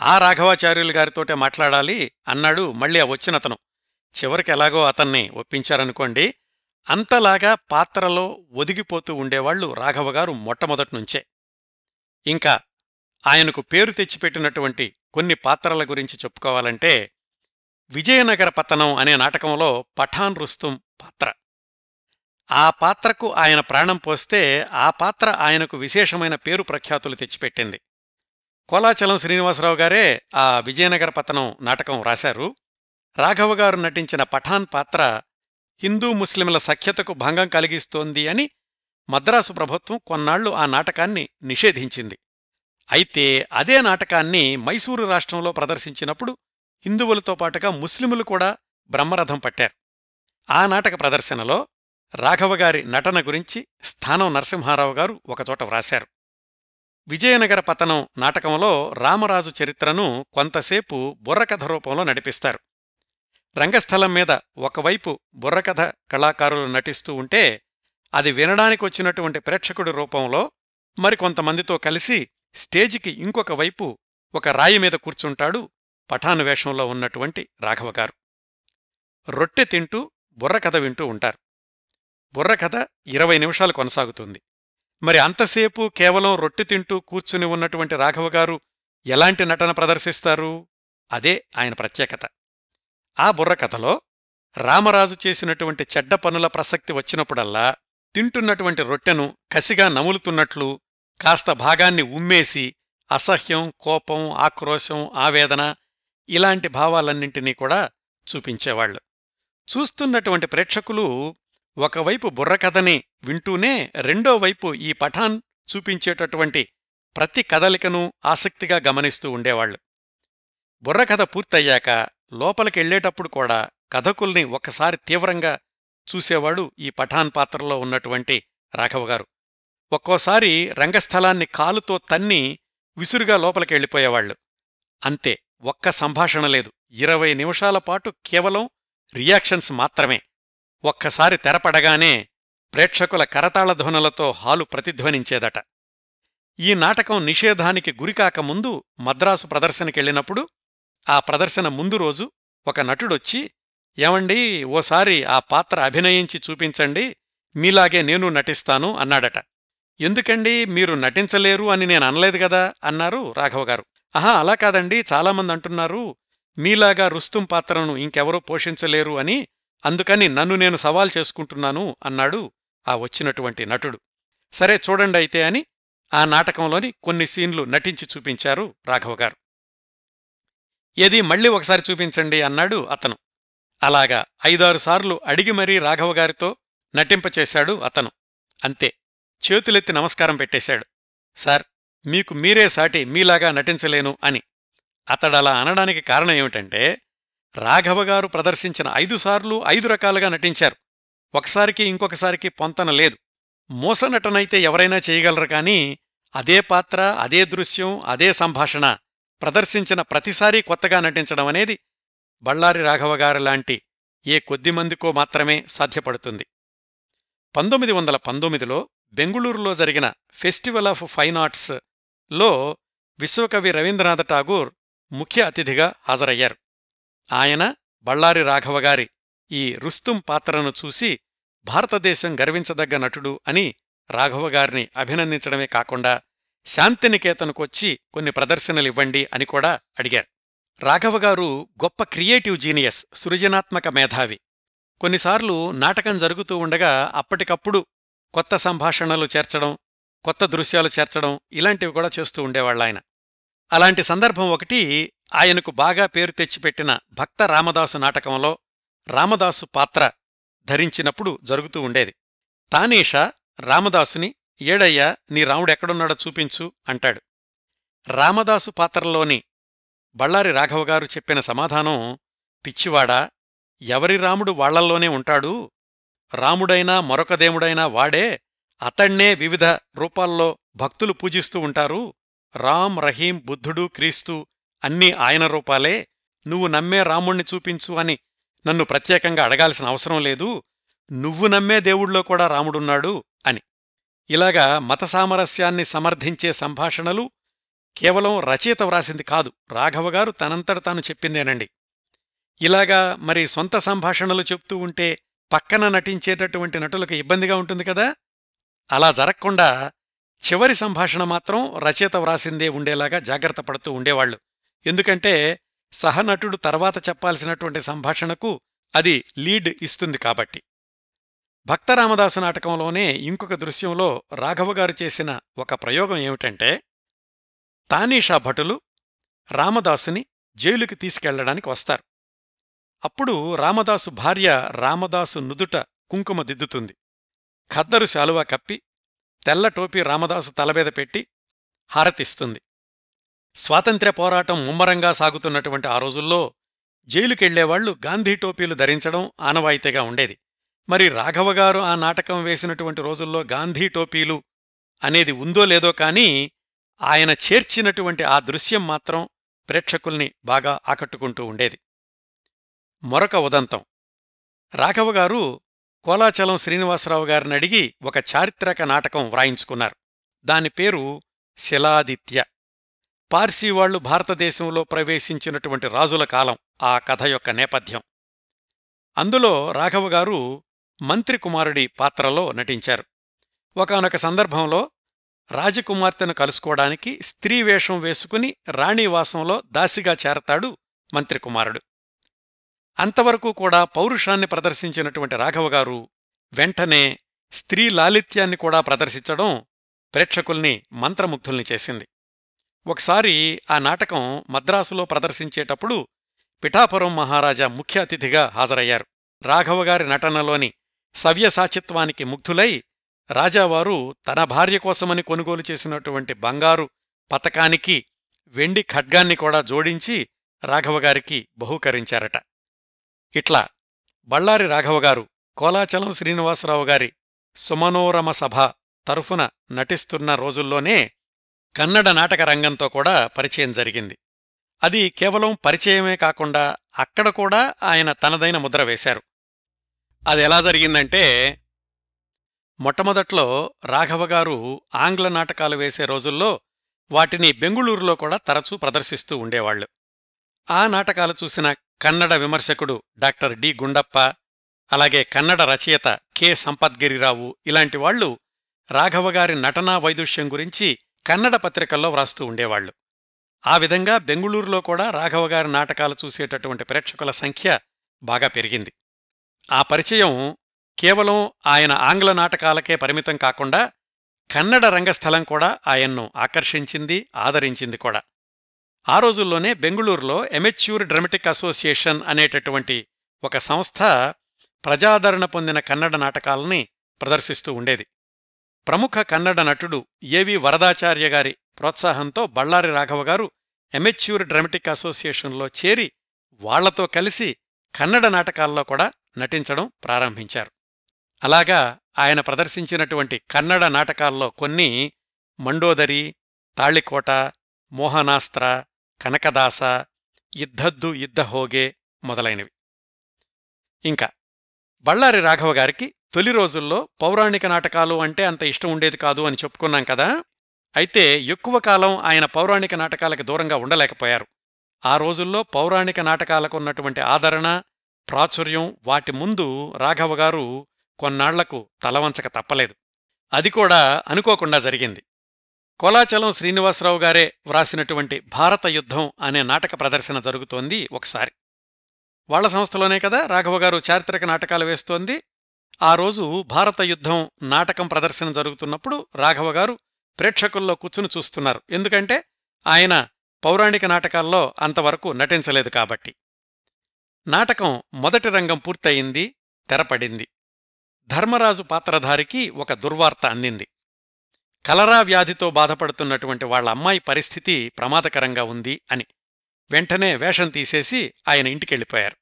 ఆ రాఘవాచార్యులు గారితోటే మాట్లాడాలి అన్నాడు మళ్ళీ ఆ వచ్చినతను. చివరికి ఎలాగో అతన్ని ఒప్పించారనుకోండి అంతలాగా పాత్రలో ఒదిగిపోతూ ఉండేవాళ్ళు రాఘవగారు మొట్టమొదట్నుంచే ఇంకా ఆయనకు పేరు తెచ్చిపెట్టినటువంటి కొన్ని పాత్రల గురించి చెప్పుకోవాలంటే విజయనగర పతనం అనే నాటకంలో పఠాన్ రుస్తుం పాత్ర. ఆ పాత్రకు ఆయన ప్రాణం పోస్తే ఆ పాత్ర ఆయనకు విశేషమైన పేరు ప్రఖ్యాతులు తెచ్చిపెట్టింది. కోలాచలం శ్రీనివాసరావు గారే ఆ విజయనగర పతనం నాటకం రాశారు. రాఘవగారు నటించిన పఠాన్ పాత్ర హిందూ ముస్లింల సఖ్యతకు భంగం కలిగిస్తోంది అని మద్రాసు ప్రభుత్వం కొన్నాళ్ళు ఆ నాటకాన్ని నిషేధించింది. అయితే అదే నాటకాన్ని మైసూరు రాష్ట్రంలో ప్రదర్శించినప్పుడు హిందువులతో పాటుగా ముస్లిములు కూడా బ్రహ్మరథం పట్టారు. ఆ నాటక ప్రదర్శనలో రాఘవగారి నటన గురించి స్థానం నరసింహారావు గారు ఒకచోట వ్రాశారు. విజయనగర పతనం నాటకంలో రామరాజు చరిత్రను కొంతసేపు బుర్రకథ రూపంలో నడిపిస్తారు. రంగస్థలం మీద ఒకవైపు బుర్రకథ కళాకారులు నటిస్తూ ఉంటే అది వినడానికి వచ్చినటువంటి ప్రేక్షకుడి రూపంలో మరికొంతమందితో కలిసి స్టేజికి ఇంకొక వైపు ఒక రాయి మీద కూర్చుంటాడు పఠాను వేషంలో ఉన్నటువంటి రాఘవగారు. రొట్టె తింటూ బుర్రకథ వింటూ ఉంటారు. బుర్రకథ ఇరవై నిమిషాలు కొనసాగుతుంది. మరి అంతసేపు కేవలం రొట్టె తింటూ కూర్చుని ఉన్నటువంటి రాఘవగారు ఎలాంటి నటన ప్రదర్శిస్తారు? అదే ఆయన ప్రత్యేకత. ఆ బుర్రకథలో రామరాజు చేసినటువంటి చెడ్డ పనుల ప్రసక్తి వచ్చినప్పుడల్లా తింటున్నటువంటి రొట్టెను కసిగా నములుతున్నట్లు కాస్త భాగాన్ని ఉమ్మేసి అసహ్యం కోపం ఆక్రోశం ఆవేదన ఇలాంటి భావాలన్నింటినీ కూడా చూపించేవాళ్ళు చూస్తున్నటువంటి ప్రేక్షకులు ఒకవైపు బుర్రకథని వింటూనే రెండోవైపు ఈ పఠాన్ చూపించేటటువంటి ప్రతి కదలికను ఆసక్తిగా గమనిస్తూ ఉండేవాళ్ళు బుర్రకథ పూర్తయ్యాక లోపలికెళ్ళేటప్పుడు కూడా కథకుల్ని ఒక్కసారి తీవ్రంగా చూసేవాడు ఈ పఠాన్ పాత్రలో ఉన్నటువంటి రాఘవగారు. ఒక్కోసారి రంగస్థలాన్ని కాలుతో తన్ని విసురుగా లోపలికెళ్ళిపోయేవాళ్ళు అంతే ఒక్క సంభాషణ లేదు. ఇరవై నిమిషాల పాటు కేవలం రియాక్షన్స్ మాత్రమే. ఒక్కసారి తెరపడగానే ప్రేక్షకుల కరతాళధ్వనులతో హాలు ప్రతిధ్వనించేదట. ఈ నాటకం నిషేధానికి గురికాకముందు మద్రాసు ప్రదర్శనకెళ్ళినప్పుడు ఆ ప్రదర్శన ముందు రోజు ఒక నటుడొచ్చి ఏమండి ఓసారి ఆ పాత్ర అభినయించి చూపించండి. మీలాగే నేను నటిస్తాను అన్నాడట. ఎందుకండి మీరు నటించలేరు అని నేను అనలేదు కదా? అన్నారు రాఘవగారు ఆహా అలా కాదండి. చాలామంది అంటున్నారు మీలాగా రుస్తుం పాత్రను ఇంకెవరూ పోషించలేరు అని అందుకని నన్ను నేను సవాల్ చేసుకుంటున్నాను అన్నాడు ఆ వచ్చినటువంటి నటుడు. సరే చూడండి అయితే అని ఆ నాటకంలోని కొన్ని సీన్లు నటించి చూపించారు రాఘవగారు ఏది మళ్ళీ ఒకసారి చూపించండి అన్నాడు అతను. అలాగా ఐదారు సార్లు అడిగి మరీ రాఘవగారితో నటింపచేశాడు అతను. అంతే. చేతులెత్తి నమస్కారం పెట్టేశాడు. సార్ మీకు మీరే సాటి మీలాగా నటించలేను అని. అతడలా అనడానికి కారణం ఏమిటంటే రాఘవగారు ప్రదర్శించిన ఐదు సార్లు ఐదు రకాలుగా నటించారు. ఒకసారికి ఇంకొకసారికి పొంతన లేదు. మోసనటనైతే ఎవరైనా చేయగలరు కానీ అదే పాత్ర అదే దృశ్యం అదే సంభాషణ ప్రదర్శించిన ప్రతిసారీ కొత్తగా నటించడం అనేది బళ్ళారి రాఘవగారు లాంటి ఏ కొద్దిమందికో మాత్రమే సాధ్యపడుతుంది. పంతొమ్మిది వందల పంతొమ్మిదిలో బెంగుళూరులో జరిగిన ఫెస్టివల్ ఆఫ్ ఫైన్ ఆర్ట్స్లో విశ్వకవి రవీంద్రనాథ ఠాగూర్ ముఖ్య అతిథిగా హాజరయ్యారు. ఆయన బళ్ళారి రాఘవగారి ఈ రుస్తుం పాత్రను చూసి భారతదేశం గర్వించదగ్గ నటుడు అని రాఘవగారిని అభినందించడమే కాకుండా శాంతినికేతనుకొచ్చి కొన్ని ప్రదర్శనలివ్వండి అని కూడా అడిగారు. రాఘవగారు గొప్ప క్రియేటివ్ జీనియస్ సృజనాత్మక మేధావి. కొన్నిసార్లు నాటకం జరుగుతూ ఉండగా అప్పటికప్పుడు కొత్త సంభాషణలు చేర్చడం కొత్త దృశ్యాలు చేర్చడం ఇలాంటివి కూడా చేస్తూ ఉండేవాళ్ళాయన అలాంటి సందర్భం ఒకటి ఆయనకు బాగా పేరు తెచ్చిపెట్టిన భక్త రామదాసు నాటకంలో రామదాసు పాత్ర ధరించినప్పుడు జరుగుతూ ఉండేది. తానేషా రామదాసుని ఏడయ్యా నీ రాముడెక్కడున్నాడో చూపించు అంటాడు. రామదాసు పాత్రలోని బళ్ళారి రాఘవగారు చెప్పిన సమాధానం పిచ్చివాడా ఎవరి రాముడు వాళ్ళల్లోనే ఉంటాడు రాముడైనా మరొక దేవుడైనా వాడే అతణ్ణే వివిధ రూపాల్లో భక్తులు పూజిస్తూ ఉంటారు. రామ్ రహీం బుద్ధుడు క్రీస్తు అన్నీ ఆయన రూపాలే. నువ్వు నమ్మే రాముణ్ణి చూపించు అని నన్ను ప్రత్యేకంగా అడగాల్సిన అవసరం లేదు. నువ్వు నమ్మే దేవుళ్ళో కూడా రాముడున్నాడు అని. ఇలాగా మత సామరస్యాన్ని సమర్థించే సంభాషణలు కేవలం రచయిత వ్రాసింది కాదు. రాఘవగారు తనంతట తాను చెప్పిందేనండి. ఇలాగా మరి సొంత సంభాషణలు చెప్తూ ఉంటే పక్కన నటించేటటువంటి నటులకు ఇబ్బందిగా ఉంటుంది కదా? అలా జరగకుండా చివరి సంభాషణ మాత్రం రచయిత వ్రాసిందే ఉండేలాగా జాగ్రత్త పడుతూ ఉండేవాళ్ళు ఎందుకంటే సహనటుడు తర్వాత చెప్పాల్సినటువంటి సంభాషణకు అది లీడ్ ఇస్తుంది కాబట్టి. భక్తరామదాసు నాటకంలోనే ఇంకొక దృశ్యంలో రాఘవగారు చేసిన ఒక ప్రయోగం ఏమిటంటే తానీషా భటులు రామదాసుని జైలుకి తీసుకెళ్ళడానికి వస్తారు. అప్పుడు రామదాసు భార్య రామదాసు నుదుట కుంకుమ దిద్దుతుంది. ఖద్దరు శాలువా కప్పి తెల్ల టోపీ రామదాసు తలబేద పెట్టి హారతిస్తుంది. స్వాతంత్ర్య పోరాటం ముమ్మరంగా సాగుతున్నటువంటి ఆ రోజుల్లో జైలుకెళ్ళేవాళ్ళు గాంధీ టోపీలు ధరించడం ఆనవాయితీగా ఉండేది. మరి రాఘవగారు ఆ నాటకం వేసినటువంటి రోజుల్లో గాంధీ టోపీలు అనేది ఉందో లేదో కానీ ఆయన చేర్చినటువంటి ఆ దృశ్యం మాత్రం ప్రేక్షకుల్ని బాగా ఆకట్టుకుంటూ ఉండేది. మరొక ఉదంతం. రాఘవగారు కోలాచలం శ్రీనివాసరావు గారిని అడిగి ఒక చారిత్రక నాటకం వ్రాయించుకున్నారు. దాని పేరు శిలాదిత్య. పార్సీవాళ్ళు భారతదేశంలో ప్రవేశించినటువంటి రాజుల కాలం ఆ కథ యొక్క నేపథ్యం. అందులో రాఘవగారు మంత్రి కుమారుడి పాత్రలో నటించారు. ఒకనొక సందర్భంలో రాజకుమార్తెను కలుసుకోవడానికి స్త్రీ వేషం వేసుకుని రాణివాసంలో దాసిగా చేరతాడు మంత్రి కుమారుడు. అంతవరకు కూడా పౌరుషాన్ని ప్రదర్శించినటువంటి రాఘవగారు వెంటనే స్త్రీ లాలిత్యాన్ని కూడా ప్రదర్శించడం ప్రేక్షకుల్ని మంత్రముగ్ధుల్ని చేసింది. ఒకసారి ఆ నాటకం మద్రాసులో ప్రదర్శించేటప్పుడు పిఠాపురం మహారాజా ముఖ్య అతిథిగా హాజరయ్యారు. రాఘవగారి నటనలోని సవ్యసాచిత్వానికి ముగ్ధులై రాజావారు తన భార్య కోసమని కొనుగోలు చేసినటువంటి బంగారు పతకానికి వెండి ఖడ్గాన్ని కూడా జోడించి రాఘవగారికి బహూకరించారట. ఇట్లా బళ్ళారి రాఘవగారు కోలాచలం శ్రీనివాసరావు గారి సుమనోరమ సభ తరఫున నటిస్తున్న రోజుల్లోనే కన్నడ నాటక రంగంతో కూడా పరిచయం జరిగింది. అది కేవలం పరిచయమే కాకుండా అక్కడ కూడా ఆయన తనదైన ముద్ర వేశారు. అది ఎలా జరిగిందంటే మొట్టమొదట్లో రాఘవగారు ఆంగ్ల నాటకాలు వేసే రోజుల్లో వాటిని బెంగుళూరులో కూడా తరచూ ప్రదర్శిస్తూ ఉండేవాళ్ళు ఆ నాటకాలు చూసిన కన్నడ విమర్శకుడు డాక్టర్ డి గుండప్ప అలాగే కన్నడ రచయిత కె. సంపద్గిరిరావు ఇలాంటి వాళ్ళు రాఘవగారి నటనా వైదుష్యం గురించి కన్నడ పత్రికల్లో వ్రాస్తూ ఉండేవాళ్ళు ఆ విధంగా బెంగుళూరులో కూడా రాఘవగారి నాటకాలు చూసేటటువంటి ప్రేక్షకుల సంఖ్య బాగా పెరిగింది. ఆ పరిచయం కేవలం ఆయన ఆంగ్ల నాటకాలకే పరిమితం కాకుండా కన్నడ రంగస్థలం కూడా ఆయన్ను ఆకర్షించింది ఆదరించింది కూడా. ఆ రోజుల్లోనే బెంగుళూరులో ఎమెచ్యూర్ డ్రమటిక్ అసోసియేషన్ అనేటటువంటి ఒక సంస్థ ప్రజాదరణ పొందిన కన్నడ నాటకాలని ప్రదర్శిస్తూ ఉండేది. ప్రముఖ కన్నడ నటుడు ఏవి వరదాచార్య గారి ప్రోత్సాహంతో బళ్ళారి రాఘవ గారు ఎమెచ్యూర్ డ్రమటిక్ అసోసియేషన్లో చేరి వాళ్ళతో కలిసి కన్నడ నాటకాల్లో కూడా నటించడం ప్రారంభించారు. అలాగా ఆయన ప్రదర్శించినటువంటి కన్నడ నాటకాల్లో కొన్ని మండోదరి తాళికోట మోహనాస్త్ర కనకదాస ఇద్దద్దు ఇద్దహోగే మొదలైనవి. ఇంకా బళ్ళారి రాఘవ గారికి తొలి రోజుల్లో పౌరాణిక నాటకాలు అంటే అంత ఇష్టం ఉండేది కాదు అని చెప్పుకున్నాం కదా అయితే ఎక్కువ కాలం ఆయన పౌరాణిక నాటకాలకు దూరంగా ఉండలేకపోయారు. ఆ రోజుల్లో పౌరాణిక నాటకాలకున్నటువంటి ఆదరణ ప్రాచుర్యం వాటి ముందు రాఘవగారు కొన్నాళ్ళకు తలవంచక తప్పలేదు. అది కూడా అనుకోకుండా జరిగింది. కోలాచలం శ్రీనివాసరావు గారే వ్రాసినటువంటి భారత యుద్ధం అనే నాటక ప్రదర్శన జరుగుతోంది ఒకసారి. వాళ్ళ సంస్థలోనే కదా రాఘవగారు చారిత్రక నాటకాలు వేస్తోంది. ఆ రోజు భారత యుద్ధం నాటకం ప్రదర్శన జరుగుతున్నప్పుడు రాఘవగారు ప్రేక్షకుల్లో కూర్చుని చూస్తున్నారు. ఎందుకంటే ఆయన పౌరాణిక నాటకాల్లో అంతవరకు నటించలేదు కాబట్టి. నాటకం మొదటి రంగం పూర్తయింది తెరపడింది. ధర్మరాజు పాత్రధారికి ఒక దుర్వార్త అందింది. కలరా వ్యాధితో బాధపడుతున్నటువంటి వాళ్ళ అమ్మాయి పరిస్థితి ప్రమాదకరంగా ఉంది అని. వెంటనే వేషం తీసేసి ఆయన ఇంటికెళ్ళిపోయారు.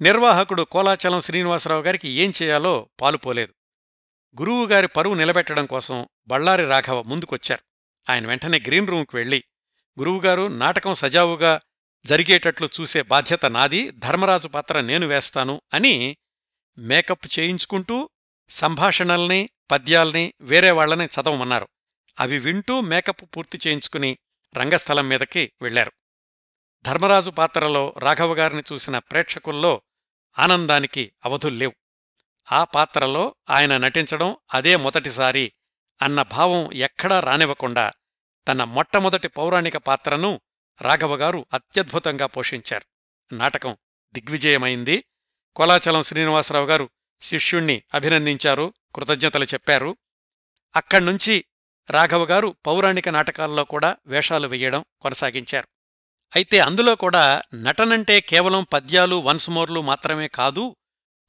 నిర్వాహకుడు కోలాచలం శ్రీనివాసరావు గారికి ఏం చేయాలో పాలుపోలేదు గురువుగారి పరువు నిలబెట్టడం కోసం బళ్ళారి రాఘవ ముందుకొచ్చారు. ఆయన వెంటనే గ్రీన్ రూమ్కి వెళ్ళి గురువుగారు నాటకం సజావుగా జరిగేటట్లు చూసే బాధ్యత నాది ధర్మరాజు పాత్ర నేను వేస్తాను అని మేకప్ చేయించుకుంటూ సంభాషణల్ని పద్యాల్ని వేరే వాళ్ళని చదవమన్నారు. అవి వింటూ మేకప్ పూర్తి చేయించుకుని రంగస్థలం మీదకి వెళ్ళారు ధర్మరాజు పాత్రలో రాఘవగారిని చూసిన ప్రేక్షకుల్లో ఆనందానికి అవధుల్లేవు ఆ పాత్రలో ఆయన నటించడం అదే మొదటిసారి అన్న భావం ఎక్కడా రానివ్వకుండా తన మొట్టమొదటి పౌరాణిక పాత్రను రాఘవగారు అత్యద్భుతంగా పోషించారు. నాటకం దిగ్విజయమైంది. కోలాచలం శ్రీనివాసరావు గారు శిష్యుణ్ణి అభినందించారు. కృతజ్ఞతలు చెప్పారు. అక్కడ్నుంచి రాఘవగారు పౌరాణిక నాటకాల్లో కూడా వేషాలు వెయ్యడం కొనసాగించారు. అయితే అందులో కూడా నటనంటే కేవలం పద్యాలు వన్స్మోర్లు మాత్రమే కాదు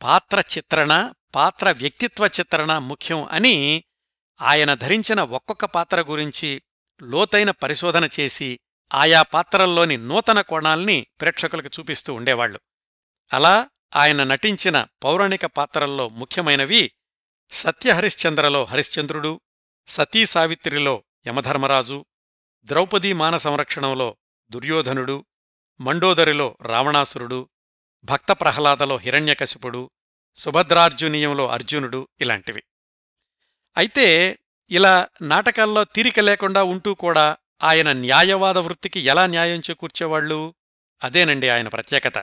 పాత్ర చిత్రణ పాత్ర వ్యక్తిత్వ చిత్రణ ముఖ్యం అని ఆయన ధరించిన ఒక్కొక్క పాత్ర గురించి లోతైన పరిశోధన చేసి ఆయా పాత్రల్లోని నూతన కోణాల్ని ప్రేక్షకులకు చూపిస్తూ ఉండేవాళ్ళు అలా ఆయన నటించిన పౌరాణిక పాత్రల్లో ముఖ్యమైనవి సత్యహరిశ్చంద్రలో హరిశ్చంద్రుడు సతీ సావిత్రిలో యమధర్మరాజు ద్రౌపదీ మాన సంరక్షణంలో దుర్యోధనుడు మండోదరిలో రావణాసురుడు భక్త ప్రహ్లాదలో హిరణ్యకశిపుడు సుభద్రార్జునీయంలో అర్జునుడు ఇలాంటివి. అయితే ఇలా నాటకాల్లో తీరిక లేకుండా ఉంటూ కూడా ఆయన న్యాయవాద వృత్తికి ఎలా న్యాయం చేకూర్చేవాళ్ళు? అదేనండి ఆయన ప్రత్యేకత.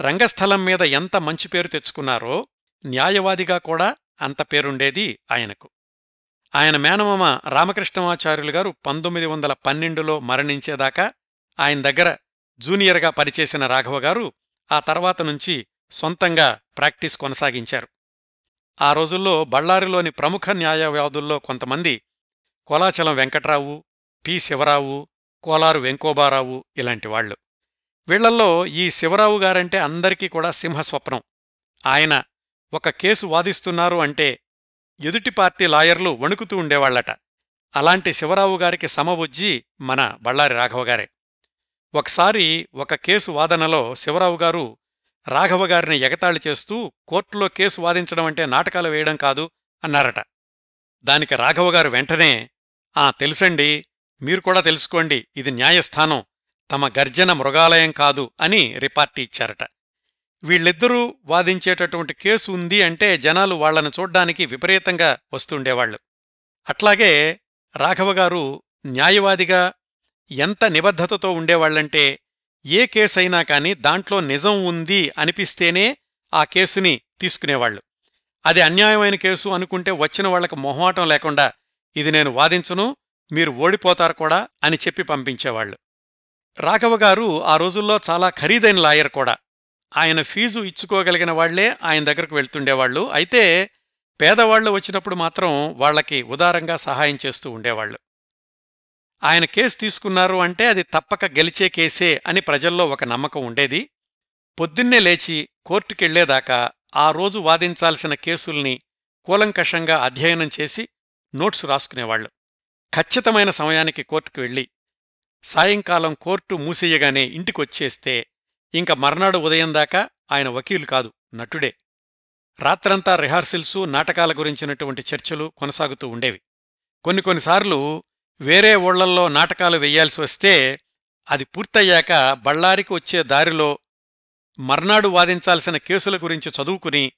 రంగస్థలం మీద ఎంత మంచి పేరు తెచ్చుకున్నారో న్యాయవాదిగా కూడా అంత పేరుండేది ఆయనకు. ఆయన మేనమామ రామకృష్ణమాచార్యులు గారు పంతొమ్మిది వందల పన్నెండులో మరణించేదాకా ఆయన దగ్గర జూనియర్గా పనిచేసిన రాఘవ గారు ఆ తర్వాత నుంచి సొంతంగా ప్రాక్టీస్ కొనసాగించారు. ఆ రోజుల్లో బళ్ళారిలోని ప్రముఖ న్యాయవాదుల్లో కొంతమంది కోలాచలం వెంకట్రావు పి. శివరావు కోలారు వెంకోబారావు ఇలాంటి వాళ్ళు. వీళ్ళల్లో ఈ శివరావు గారంటే అందరికీ కూడా సింహస్వప్నం. ఆయన ఒక కేసు వాదిస్తున్నారు అంటే ఎదుటి పార్టీ లాయర్లు వణుకుతూ ఉండేవాళ్ళట. అలాంటి శివరావు గారికి సమవొజ్జి మన బళ్ళారి రాఘవగారే ఒకసారి ఒక కేసు వాదనలో శివరావు గారు రాఘవగారిని ఎగతాళి చేస్తూ కోర్టులో కేసు వాదించడం అంటే నాటకాలు వేయడం కాదు అన్నారట. దానికి రాఘవగారు వెంటనే ఆ తెలుసండి మీరు కూడా తెలుసుకోండి ఇది న్యాయస్థానం తమ గర్జన మృగాలయం కాదు అని రిపార్టీ ఇచ్చారట. వీళ్ళిద్దరూ వాదించేటటువంటి కేసు ఉంది అంటే జనాలు వాళ్ళను చూడ్డానికి విపరీతంగా వస్తుండేవాళ్ళు అట్లాగే రాఘవగారు న్యాయవాదిగా ఎంత నిబద్ధతతో ఉండేవాళ్ళంటే ఏ కేసైనా కాని దాంట్లో నిజం ఉంది అనిపిస్తేనే ఆ కేసుని తీసుకునేవాళ్ళు అది అన్యాయమైన కేసు అనుకుంటే వచ్చిన వాళ్ళకు మొహమాటం లేకుండా ఇది నేను వాదించును మీరు ఓడిపోతారు కూడా అని చెప్పి పంపించేవాళ్ళు రాఘవగారు ఆ రోజుల్లో చాలా ఖరీదైన లాయర్ కూడా. ఆయన ఫీజు ఇచ్చుకోగలిగిన వాళ్ళే ఆయన దగ్గరకు వెళ్తుండేవాళ్ళు అయితే పేదవాళ్ళు వచ్చినప్పుడు మాత్రం వాళ్ళకి ఉదారంగా సహాయం చేస్తూ ఉండేవాళ్ళు ఆయన కేసు తీసుకున్నారు అంటే అది తప్పక గెలిచే కేసే అని ప్రజల్లో ఒక నమ్మకం ఉండేది. పొద్దున్నే లేచి కోర్టుకెళ్ళేదాకా ఆ రోజు వాదించాల్సిన కేసుల్ని కూలంకషంగా అధ్యయనం చేసి నోట్సు రాసుకునేవాళ్ళు ఖచ్చితమైన సమయానికి కోర్టుకు వెళ్ళి సాయంకాలం కోర్టు మూసేయగానే ఇంటికొచ్చేస్తే ఇంక మర్నాడు ఉదయం దాకా ఆయన వకీలు కాదు నటుడే. రాత్రంతా రిహార్సిల్సు నాటకాల గురించినటువంటి చర్చలు కొనసాగుతూ ఉండేవి. కొన్ని కొన్నిసార్లు వేరే ఓళ్ళల్లో నాటకాలు వెయ్యాల్సి వస్తే అది పూర్తయ్యాక బళ్ళారికి వచ్చే దారిలో మర్నాడు వాదించాల్సిన కేసుల గురించి చదువుకుని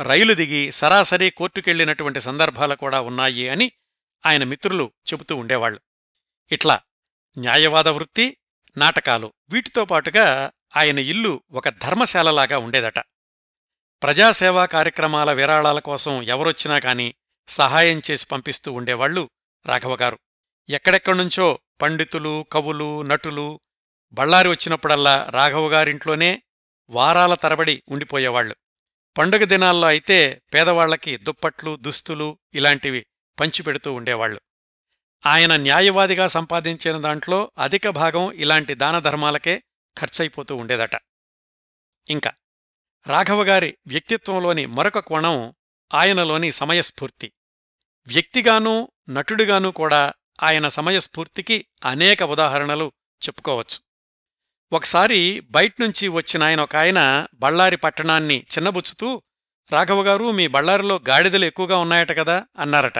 రైలు దిగి సరాసరి కోర్టుకెళ్ళినటువంటి సందర్భాలు కూడా ఉన్నాయి అని ఆయన మిత్రులు చెబుతూ ఉండేవాళ్ళు ఇట్లా న్యాయవాద వృత్తి నాటకాలు వీటితో పాటుగా ఆయన ఇల్లు ఒక ధర్మశాలలాగా ఉండేదట. ప్రజాసేవా కార్యక్రమాల విరాళాల కోసం ఎవరొచ్చినా కాని సహాయం చేసి పంపిస్తూ ఉండేవాళ్ళు రాఘవగారు. ఎక్కడెక్కడ్నుంచో పండితులు కవులు నటులు బళ్ళారి వచ్చినప్పుడల్లా రాఘవగారింట్లోనే వారాల తరబడి ఉండిపోయేవాళ్ళు పండుగ దినాల్లో అయితే పేదవాళ్ళకి దుప్పట్లు దుస్తులు ఇలాంటివి పంచిపెడుతూ ఉండేవాళ్ళు ఆయన న్యాయవాదిగా సంపాదించిన దాంట్లో అధిక భాగం ఇలాంటి దానధర్మాలకే ఖర్చయిపోతూ ఉండేదట. ఇంకా రాఘవగారి వ్యక్తిత్వంలోని మరొక కోణం ఆయనలోని సమయస్ఫూర్తి. వ్యక్తిగానూ నటుడిగానూ కూడా ఆయన సమయస్ఫూర్తికి అనేక ఉదాహరణలు చెప్పుకోవచ్చు. ఒకసారి బయట్నుంచి వచ్చిన ఆయన ఒక ఆయన బళ్ళారి పట్టణాన్ని చిన్నబుచ్చుతూ రాఘవగారు మీ బళ్ళారిలో గాడిదలు ఎక్కువగా ఉన్నాయట కదా అన్నారట.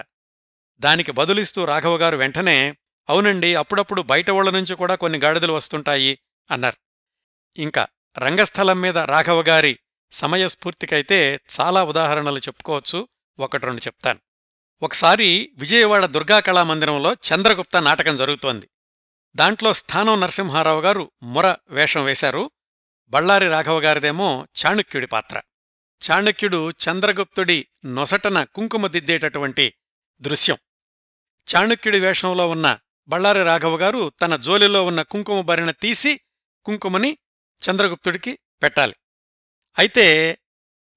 దానికి బదులిస్తూ రాఘవగారు వెంటనే అవునండి అప్పుడప్పుడు బయట నుంచి కూడా కొన్ని గాడిదలు వస్తుంటాయి అన్నారు. ఇంకా రంగస్థలం మీద రాఘవగారి సమయస్ఫూర్తికైతే చాలా ఉదాహరణలు చెప్పుకోవచ్చు. ఒకటి రెండు చెప్తాను. ఒకసారి విజయవాడ దుర్గా కళామందిరంలో చంద్రగుప్త నాటకం జరుగుతోంది. దాంట్లో స్థానం నరసింహారావు గారు ముర వేషం వేశారు. బళ్ళారి రాఘవగారిదేమో చాణుక్యుడి పాత్ర. చాణుక్యుడు చంద్రగుప్తుడి నొసటన కుంకుమ దిద్దేటటువంటి దృశ్యం. చాణుక్యుడి వేషంలో ఉన్న బళ్ళారి రాఘవగారు తన జోలిలో ఉన్న కుంకుమ బరిన తీసి కుంకుమని చంద్రగుప్తుడికి పెట్టాలి. అయితే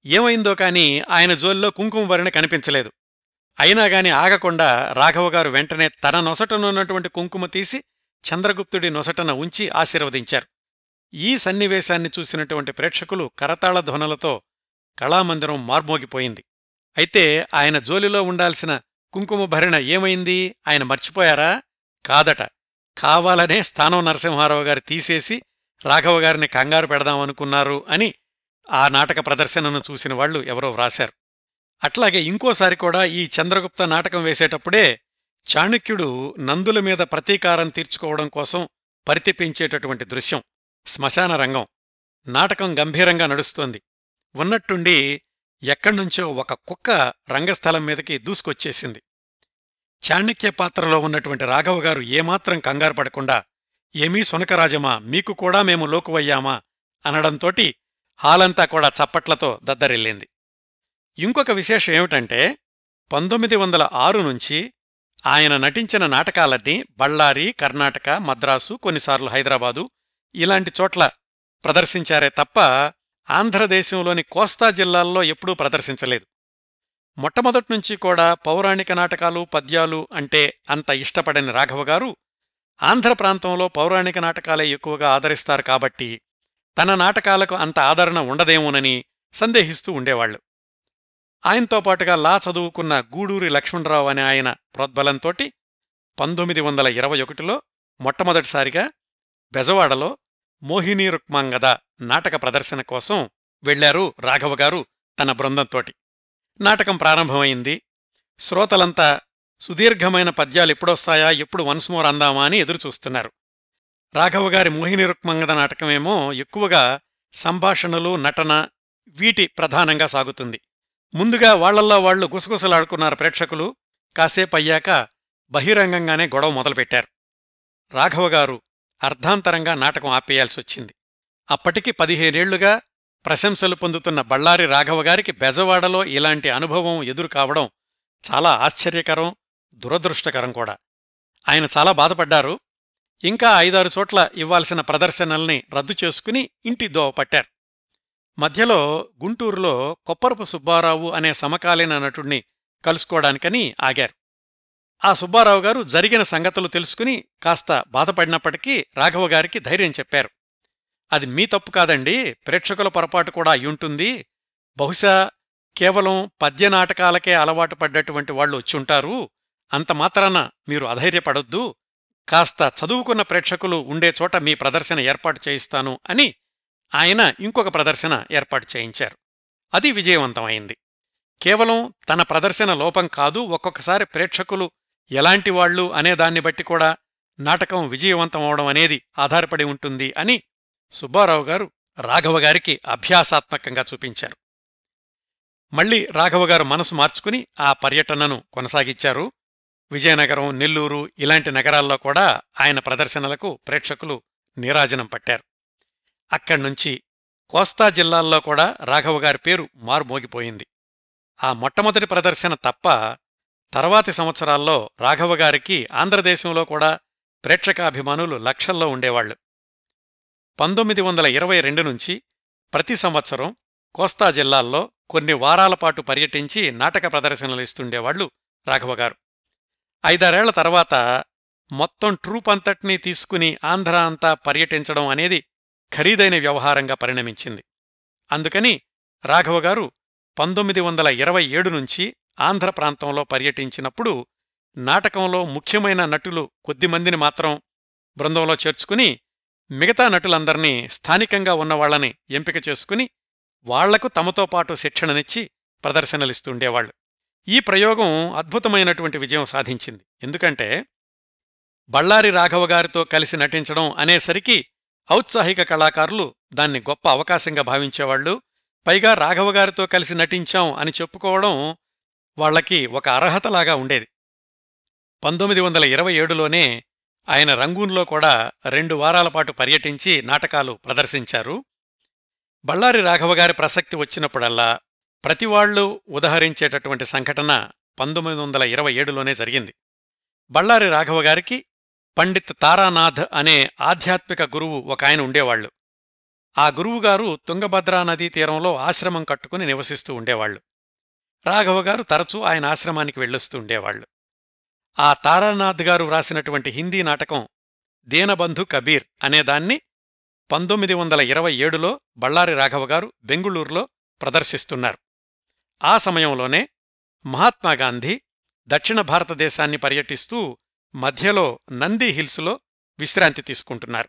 ఏమైందో కాని ఆయన జోలిలో కుంకుమ కనిపించలేదు. అయినా గాని ఆగకుండా రాఘవగారు వెంటనే తన నొసటనున్నటువంటి కుంకుమ తీసి చంద్రగుప్తుడి నొసటన ఉంచి ఆశీర్వదించారు. ఈ సన్నివేశాన్ని చూసినటువంటి ప్రేక్షకులు కరతాళ ధ్వనులతో కళామందిరం మార్మోగిపోయింది. అయితే ఆయన జోలిలో ఉండాల్సిన కుంకుమ భరణ ఏమైంది? ఆయన మర్చిపోయారా? కాదట. కావాలనే స్థానం నరసింహారావు గారు తీసేసి రాఘవ గారిని కంగారు పెడదామనుకున్నారు అని ఆ నాటక ప్రదర్శనను చూసిన వాళ్ళు ఎవరో వ్రాశారు. అట్లాగే ఇంకోసారి కూడా ఈ చంద్రగుప్త నాటకం వేసేటప్పుడే చాణుక్యుడు నందుల మీద ప్రతీకారం తీర్చుకోవడం కోసం పరితిపించేటటువంటి దృశ్యం శ్మశాన రంగం. నాటకం గంభీరంగా నడుస్తోంది. ఉన్నట్టుండి ఎక్కడ్నుంచో ఒక కుక్క రంగస్థలం మీదకి దూసుకొచ్చేసింది. చాణక్య పాత్రలో ఉన్నటువంటి రాఘవగారు ఏమాత్రం కంగారు పడకుండా ఏమీ సునకరాజమా మీకు కూడా మేము లోకువయ్యామా? అనడంతోటి హాలంతా కూడా చప్పట్లతో దద్దరిల్లింది. ఇంకొక విశేషం ఏమిటంటే పంతొమ్మిది వందల ఆరు నుంచి ఆయన నటించిన నాటకాలన్నీ బళ్ళారి కర్ణాటక మద్రాసు కొన్నిసార్లు హైదరాబాదు ఇలాంటి చోట్ల ప్రదర్శించారే తప్ప ఆంధ్రదేశంలోని కోస్తా జిల్లాల్లో ఎప్పుడూ ప్రదర్శించలేదు. మొట్టమొదట్నుంచి కూడా పౌరాణిక నాటకాలు పద్యాలు అంటే అంత ఇష్టపడని రాఘవగారు ఆంధ్ర ప్రాంతంలో పౌరాణిక నాటకాలే ఎక్కువగా ఆదరిస్తారు కాబట్టి తన నాటకాలకు అంత ఆదరణ ఉండదేమోనని సందేహిస్తూ ఉండేవాళ్ళు ఆయనతో పాటుగా లా చదువుకున్న గూడూరి లక్ష్మణరావు అనే ఆయన ప్రోద్బలంతోటి పంతొమ్మిది వందల ఇరవై ఒకటిలో మొట్టమొదటిసారిగా బెజవాడలో మోహిని రుక్మాంగద నాటక ప్రదర్శన కోసం వెళ్ళారు రాఘవగారు తన బృందంతోటి. నాటకం ప్రారంభమైంది. శ్రోతలంతా సుదీర్ఘమైన పద్యాలు ఎప్పుడొస్తాయా ఎప్పుడు వన్స్ మోర్ అందామా అని ఎదురుచూస్తున్నారు. రాఘవగారి మోహిని రుక్మంగద నాటకమేమో ఎక్కువగా సంభాషణలు నటన వీటి ప్రధానంగా సాగుతుంది. ముందుగా వాళ్ళల్లో వాళ్ళు గుసగుసలాడుకున్నారు ప్రేక్షకులు కాసేపయ్యాక బహిరంగంగానే గొడవ మొదలుపెట్టారు. రాఘవగారు అర్ధాంతరంగా నాటకం ఆపేయాల్సొచ్చింది. అప్పటికి పదిహేనేళ్ళుగా ప్రశంసలు పొందుతున్న బళ్ళారి రాఘవగారికి బెజవాడలో ఇలాంటి అనుభవం ఎదురు కావడం చాలా ఆశ్చర్యకరం దురదృష్టకరం కూడా. ఆయన చాలా బాధపడ్డారు. ఇంకా ఐదారు చోట్ల ఇవ్వాల్సిన ప్రదర్శనల్ని రద్దు చేసుకుని ఇంటి దోవ పట్టారు. మధ్యలో గుంటూరులో కొప్పరపు సుబ్బారావు అనే సమకాలీన నటుణ్ణి కలుసుకోవడానికని ఆగారు. ఆ సుబ్బారావు గారు జరిగిన సంగతులు తెలుసుకుని కాస్త బాధపడినప్పటికీ రాఘవగారికి ధైర్యం చెప్పారు. అది మీ తప్పు కాదండి ప్రేక్షకుల పొరపాటు కూడా అయ్యుంటుంది బహుశా కేవలం పద్య నాటకాలకే అలవాటు పడ్డటువంటి వాళ్ళు వచ్చుంటారు అంత మాత్రాన మీరు అధైర్యపడొద్దు. కాస్త చదువుకున్న ప్రేక్షకులు ఉండే చోట మీ ప్రదర్శన ఏర్పాటు చేయిస్తాను అని ఆయన ఇంకొక ప్రదర్శన ఏర్పాటు చేయించారు. అది విజయవంతమైంది. కేవలం తన ప్రదర్శన లోపం కాదు ఒక్కొక్కసారి ప్రేక్షకులు ఎలాంటి వాళ్ళు అనే దాన్ని బట్టి కూడా నాటకం విజయవంతం అవడం అనేది ఆధారపడి ఉంటుంది అని సుబ్బారావు గారు రాఘవగారికి అభ్యాసాత్మకంగా చూపించారు. మళ్ళీ రాఘవగారు మనసు మార్చుకుని ఆ పర్యటనను కొనసాగించారు. విజయనగరం నెల్లూరు ఇలాంటి నగరాల్లో కూడా ఆయన ప్రదర్శనలకు ప్రేక్షకులు నీరాజనం పట్టారు. అక్కడ్నుంచి కోస్తా జిల్లాల్లో కూడా రాఘవగారి పేరు మారుమోగిపోయింది. ఆ మొట్టమొదటి ప్రదర్శన తప్ప తర్వాతి సంవత్సరాల్లో రాఘవగారికి ఆంధ్రదేశంలో కూడా ప్రేక్షకాభిమానులు లక్షల్లో ఉండేవాళ్ళు పంతొమ్మిది వందల ఇరవై రెండు నుంచి ప్రతి సంవత్సరం కోస్తా జిల్లాల్లో కొన్ని వారాలపాటు పర్యటించి నాటక ప్రదర్శనలు ఇస్తుండేవాళ్ళు రాఘవగారు ఐదారేళ్ళ తర్వాత మొత్తం ట్రూప్ అంతటినీ తీసుకుని ఆంధ్ర అంతా పర్యటించడం అనేది ఖరీదైన వ్యవహారంగా పరిణమించింది. అందుకని రాఘవగారు పంతొమ్మిది వందల ఇరవై ఏడు నుంచి ఆంధ్ర ప్రాంతంలో పర్యటించినప్పుడు నాటకంలో ముఖ్యమైన నటులు కొద్దిమందిని మాత్రం బృందంలో చేర్చుకుని మిగతా నటులందర్నీ స్థానికంగా ఉన్నవాళ్ళని ఎంపిక చేసుకుని వాళ్ళకు తమతో పాటు శిక్షణనిచ్చి ప్రదర్శనలిస్తుండేవాళ్ళు ఈ ప్రయోగం అద్భుతమైనటువంటి విజయం సాధించింది. ఎందుకంటే బళ్ళారి రాఘవగారితో కలిసి నటించడం అనేసరికి ఔత్సాహిక కళాకారులు దాన్ని గొప్ప అవకాశంగా భావించేవాళ్ళు పైగా రాఘవగారితో కలిసి నటించాం అని చెప్పుకోవడం వాళ్ళకి ఒక అర్హతలాగా ఉండేది. పంతొమ్మిది వందల ఇరవై ఏడులోనే ఆయన రంగూన్లో కూడా రెండు వారాల పాటు పర్యటించి నాటకాలు ప్రదర్శించారు. బళ్ళారి రాఘవగారి ప్రసక్తి వచ్చినప్పుడల్లా ప్రతివాళ్ళు ఉదహరించేటటువంటి సంఘటన పంతొమ్మిది వందల ఇరవై ఏడులోనే జరిగింది. బళ్ళారి రాఘవగారికి పండిత్ తారానాథ్ అనే ఆధ్యాత్మిక గురువు ఒక ఆయన ఉండేవాళ్ళు ఆ గురువుగారు తుంగభద్రా నదీ తీరంలో ఆశ్రమం కట్టుకుని నివసిస్తూ ఉండేవాళ్ళు రాఘవగారు తరచూ ఆయన ఆశ్రమానికి వెళ్ళొస్తూ ఉండేవాళ్ళు ఆ తారానాథ్ గారు వ్రాసినటువంటి హిందీ నాటకం దీనబంధు కబీర్ అనేదాన్ని పంతొమ్మిది వందల ఇరవై ఏడులో బళ్ళారి రాఘవగారు బెంగుళూరులో ప్రదర్శిస్తున్నారు. ఆ సమయంలోనే మహాత్మాగాంధీ దక్షిణ భారతదేశాన్ని పర్యటిస్తూ మధ్యలో నంది హిల్స్లో విశ్రాంతి తీసుకుంటున్నారు.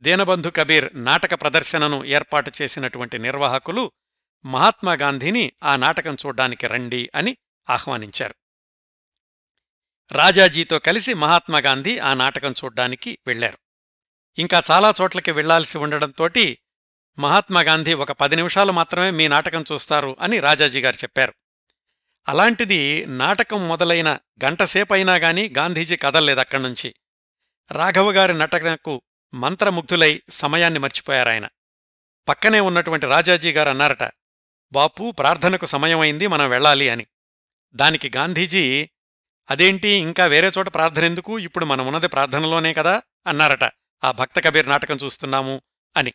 దీనబంధు కబీర్ నాటక ప్రదర్శనను ఏర్పాటు చేసినటువంటి నిర్వాహకులు మహాత్మాగాంధీని ఆ నాటకం చూడ్డానికి రండి అని ఆహ్వానించారు. రాజాజీతో కలిసి మహాత్మాగాంధీ ఆ నాటకం చూడ్డానికి వెళ్ళారు ఇంకా చాలా చోట్లకి వెళ్ళాల్సి ఉండడంతోటి మహాత్మాగాంధీ ఒక పది నిమిషాలు మాత్రమే మీ నాటకం చూస్తారు అని రాజాజీ గారు చెప్పారు. అలాంటిది నాటకం మొదలైన గంటసేపైనా గాని గాంధీజీ కదల్లేదక్కడ్నుంచి రాఘవగారి నటనకు మంత్రముగ్ధులై సమయాన్ని మర్చిపోయారాయన. పక్కనే ఉన్నటువంటి రాజాజీ గారు అన్నారట బాపు ప్రార్థనకు సమయమైంది మనం వెళ్ళాలి అని. దానికి గాంధీజీ అదేంటి ఇంకా వేరే చోట ప్రార్థనెందుకు? ఇప్పుడు మనమున్నది ప్రార్థనలోనే కదా అన్నారట ఆ భక్త కబీర్ నాటకం చూస్తున్నాము అని.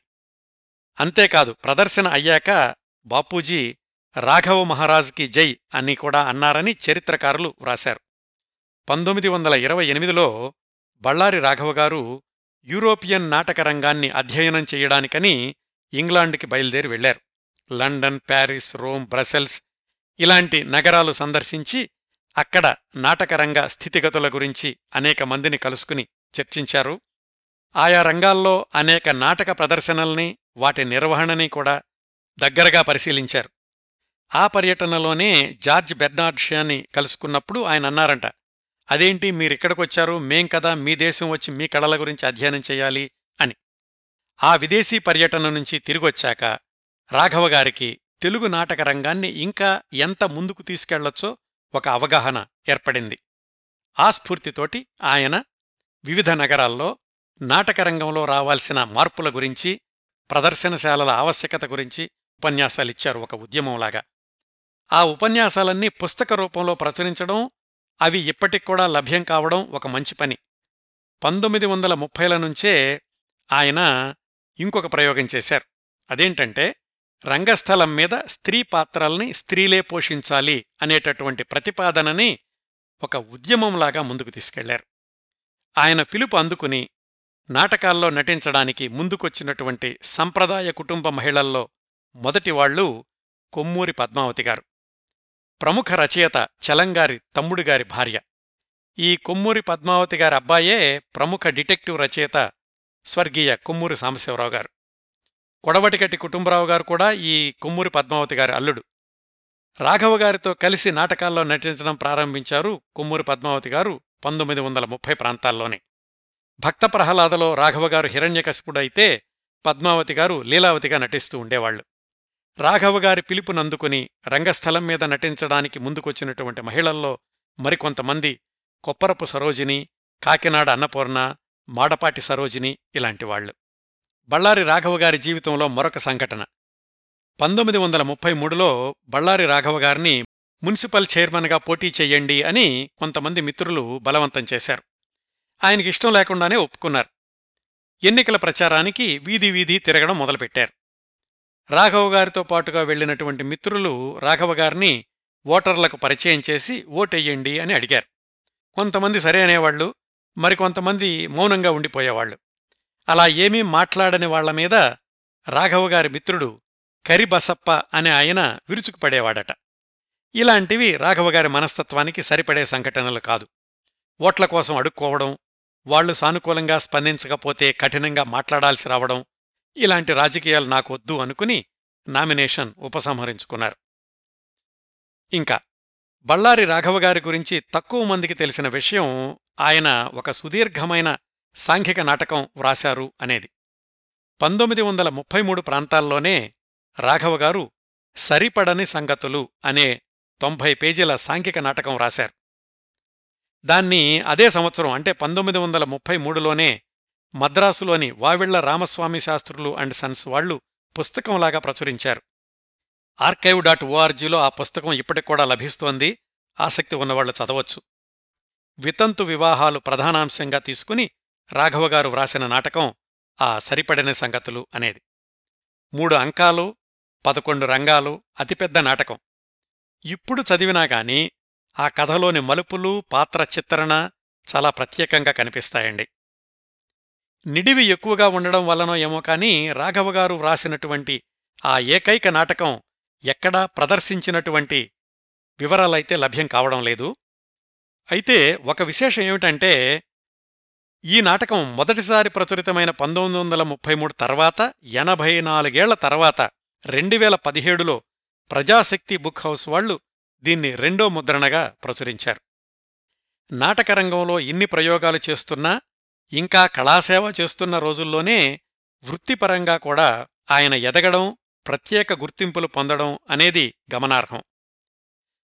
అంతేకాదు ప్రదర్శన అయ్యాక బాపూజీ రాఘవ మహారాజ్కి జై అని కూడా అన్నారని చరిత్రకారులు వ్రాశారు. పంతొమ్మిది వందల ఇరవై ఎనిమిదిలో బళ్ళారి రాఘవ గారు యూరోపియన్ నాటక రంగాన్ని అధ్యయనం చేయడానికని ఇంగ్లాండ్కి బయలుదేరి వెళ్ళారు లండన్ ప్యారిస్ రోమ్ బ్రసెల్స్ ఇలాంటి నగరాలు సందర్శించి అక్కడ నాటకరంగ స్థితిగతుల గురించి అనేక మందిని కలుసుకుని చర్చించారు. ఆయా రంగాల్లో అనేక నాటక ప్రదర్శనల్ని వాటి నిర్వహణని కూడా దగ్గరగా పరిశీలించారు. ఆ పర్యటనలోనే జార్జ్ బెర్నార్డ్ షాని కలుసుకున్నప్పుడు ఆయన అన్నారంట అదేంటి మీరిక్కడికొచ్చారు మేం కదా మీ దేశం వచ్చి మీ కళల గురించి అధ్యయనం చేయాలి అని. ఆ విదేశీ పర్యటన నుంచి తిరిగొచ్చాక రాఘవగారికి తెలుగు నాటక రంగాన్ని ఇంకా ఎంత ముందుకు తీసుకెళ్ళొచ్చో ఒక అవగాహన ఏర్పడింది. ఆ స్ఫూర్తితోటి ఆయన వివిధ నగరాల్లో నాటకరంగంలో రావాల్సిన మార్పుల గురించి ప్రదర్శనశాలల ఆవశ్యకత గురించి ఉపన్యాసాలిచ్చారు ఒక ఉద్యమంలాగా. ఆ ఉపన్యాసాలన్నీ పుస్తక రూపంలో ప్రచురించడం అవి ఇప్పటికూడా లభ్యం కావడం ఒక మంచి పని. పంతొమ్మిది వందల ముప్పైల నుంచే ఆయన ఇంకొక ప్రయోగం చేశారు. అదేంటంటే రంగస్థలం మీద స్త్రీ పాత్రల్ని స్త్రీలే పోషించాలి అనేటటువంటి ప్రతిపాదనని ఒక ఉద్యమంలాగా ముందుకు తీసుకెళ్ళారు. ఆయన పిలుపు అందుకుని నాటకాల్లో నటించడానికి ముందుకొచ్చినటువంటి సంప్రదాయ కుటుంబ మహిళల్లో మొదటివాళ్ళు కొమ్మూరి పద్మావతి గారు. ప్రముఖ రచయిత చలంగారి తమ్ముడిగారి భార్య. ఈ కొమ్మూరి పద్మావతి గారి అబ్బాయే ప్రముఖ డిటెక్టివ్ రచయిత స్వర్గీయ కొమ్మూరి సాంబశివరావు గారు. కొడవటికట్టి కుటుంబరావు గారు కూడా ఈ కొమ్మూరి పద్మావతి గారి అల్లుడు. రాఘవ గారితో కలిసి నాటకాల్లో నటించడం ప్రారంభించారు కొమ్మూరి పద్మావతి గారు పంతొమ్మిది వందల ముప్పై ప్రాంతాల్లోనే. భక్త ప్రహ్లాదలో రాఘవగారు హిరణ్యకశిపుడైతే పద్మావతి గారు లీలావతిగా నటిస్తూ ఉండేవాళ్ళు రాఘవగారి పిలుపునందుకుని రంగస్థలం మీద నటించడానికి ముందుకొచ్చినటువంటి మహిళల్లో మరికొంతమంది కొప్పరపు సరోజిని కాకినాడ అన్నపూర్ణ మాడపాటి సరోజిని ఇలాంటివాళ్ళు బళ్ళారి రాఘవగారి జీవితంలో మరొక సంఘటన. పంతొమ్మిది వందల ముప్పై మూడులో బళ్ళారి రాఘవగారిని మున్సిపల్ చైర్మన్గా పోటీ చెయ్యండి అని కొంతమంది మిత్రులు బలవంతం చేశారు. ఆయనకి ఇష్టం లేకుండానే ఒప్పుకున్నారు. ఎన్నికల ప్రచారానికి వీధి వీధి తిరగడం మొదలుపెట్టారు. రాఘవ గారితో పాటుగా వెళ్ళినటువంటి మిత్రులు రాఘవ గారిని ఓటర్లకు పరిచయం చేసి ఓటెయ్యండి అని అడిగారు. కొంతమంది సరే అనేవాళ్ళు మరికొంతమంది మౌనంగా ఉండిపోయేవాళ్ళు అలా ఏమీ మాట్లాడని వాళ్ళ మీద రాఘవగారి మిత్రుడు కరిబసప్ప అనే ఆయన విరుచుకుపడేవాడట. ఇలాంటివి రాఘవగారి మనస్తత్వానికి సరిపడే సంఘటనలు కాదు. ఓట్ల కోసం అడుక్కోవడం వాళ్ళు సానుకూలంగా స్పందించకపోతే కఠినంగా మాట్లాడాల్సి రావడం ఇలాంటి రాజకీయాలు నాకొద్దు అనుకుని నామినేషన్ ఉపసంహరించుకున్నారు. ఇంకా బళ్ళారి రాఘవగారి గురించి తక్కువ మందికి తెలిసిన విషయం ఆయన ఒక సుదీర్ఘమైన సాంఘిక నాటకం వ్రాశారు అనేది. పంతొమ్మిది వందల ముప్పై మూడు ప్రాంతాల్లోనే రాఘవగారు సరిపడని సంగతులు అనే తొంభై పేజీల సాంఘిక నాటకం రాశారు దాన్ని అదే సంవత్సరం అంటే పంతొమ్మిది వందల ముప్పై మూడులోనే మద్రాసులోని వావిళ్ళ రామస్వామి శాస్త్రులు అండ్ సన్స్ వాళ్ళు పుస్తకంలాగా ప్రచురించారు. ఆర్కైవ్ డాట్ ఓఆర్జీలో ఆ పుస్తకం ఇప్పటికి లభిస్తోంది. ఆసక్తి ఉన్నవాళ్ళు చదవచ్చు. వితంతు వివాహాలు ప్రధానాంశంగా తీసుకుని రాఘవగారు వ్రాసిన నాటకం ఆ సరిపడని సంగతులు అనేది. మూడు అంకాలు పదకొండు రంగాలు అతిపెద్ద నాటకం. ఇప్పుడు చదివినా గాని ఆ కథలోని మలుపులు పాత్ర చిత్రణ చాలా ప్రత్యేకంగా కనిపిస్తాయండి. నిడివి ఎక్కువగా ఉండడం వల్లనో ఏమో కాని రాఘవగారు వ్రాసినటువంటి ఆ ఏకైక నాటకం ఎక్కడా ప్రదర్శించినటువంటి వివరాలైతే లభ్యం కావడం లేదు. అయితే ఒక విశేషం ఏమిటంటే ఈ నాటకం మొదటిసారి ప్రచురితమైన పంతొమ్మిది వందల ముప్పై మూడు తర్వాత ఎనభై నాలుగేళ్ళ తర్వాత రెండువేల పదిహేడులో ప్రజాశక్తి బుక్ హౌస్ వాళ్ళు దీన్ని రెండో ముద్రణగా ప్రచురించారు. నాటకరంగంలో ఇన్ని ప్రయోగాలు చేస్తున్నా ఇంకా కళాసేవ చేస్తున్న రోజుల్లోనే వృత్తిపరంగా కూడా ఆయన ఎదగడం ప్రత్యేక గుర్తింపులు పొందడం అనేది గమనార్హం.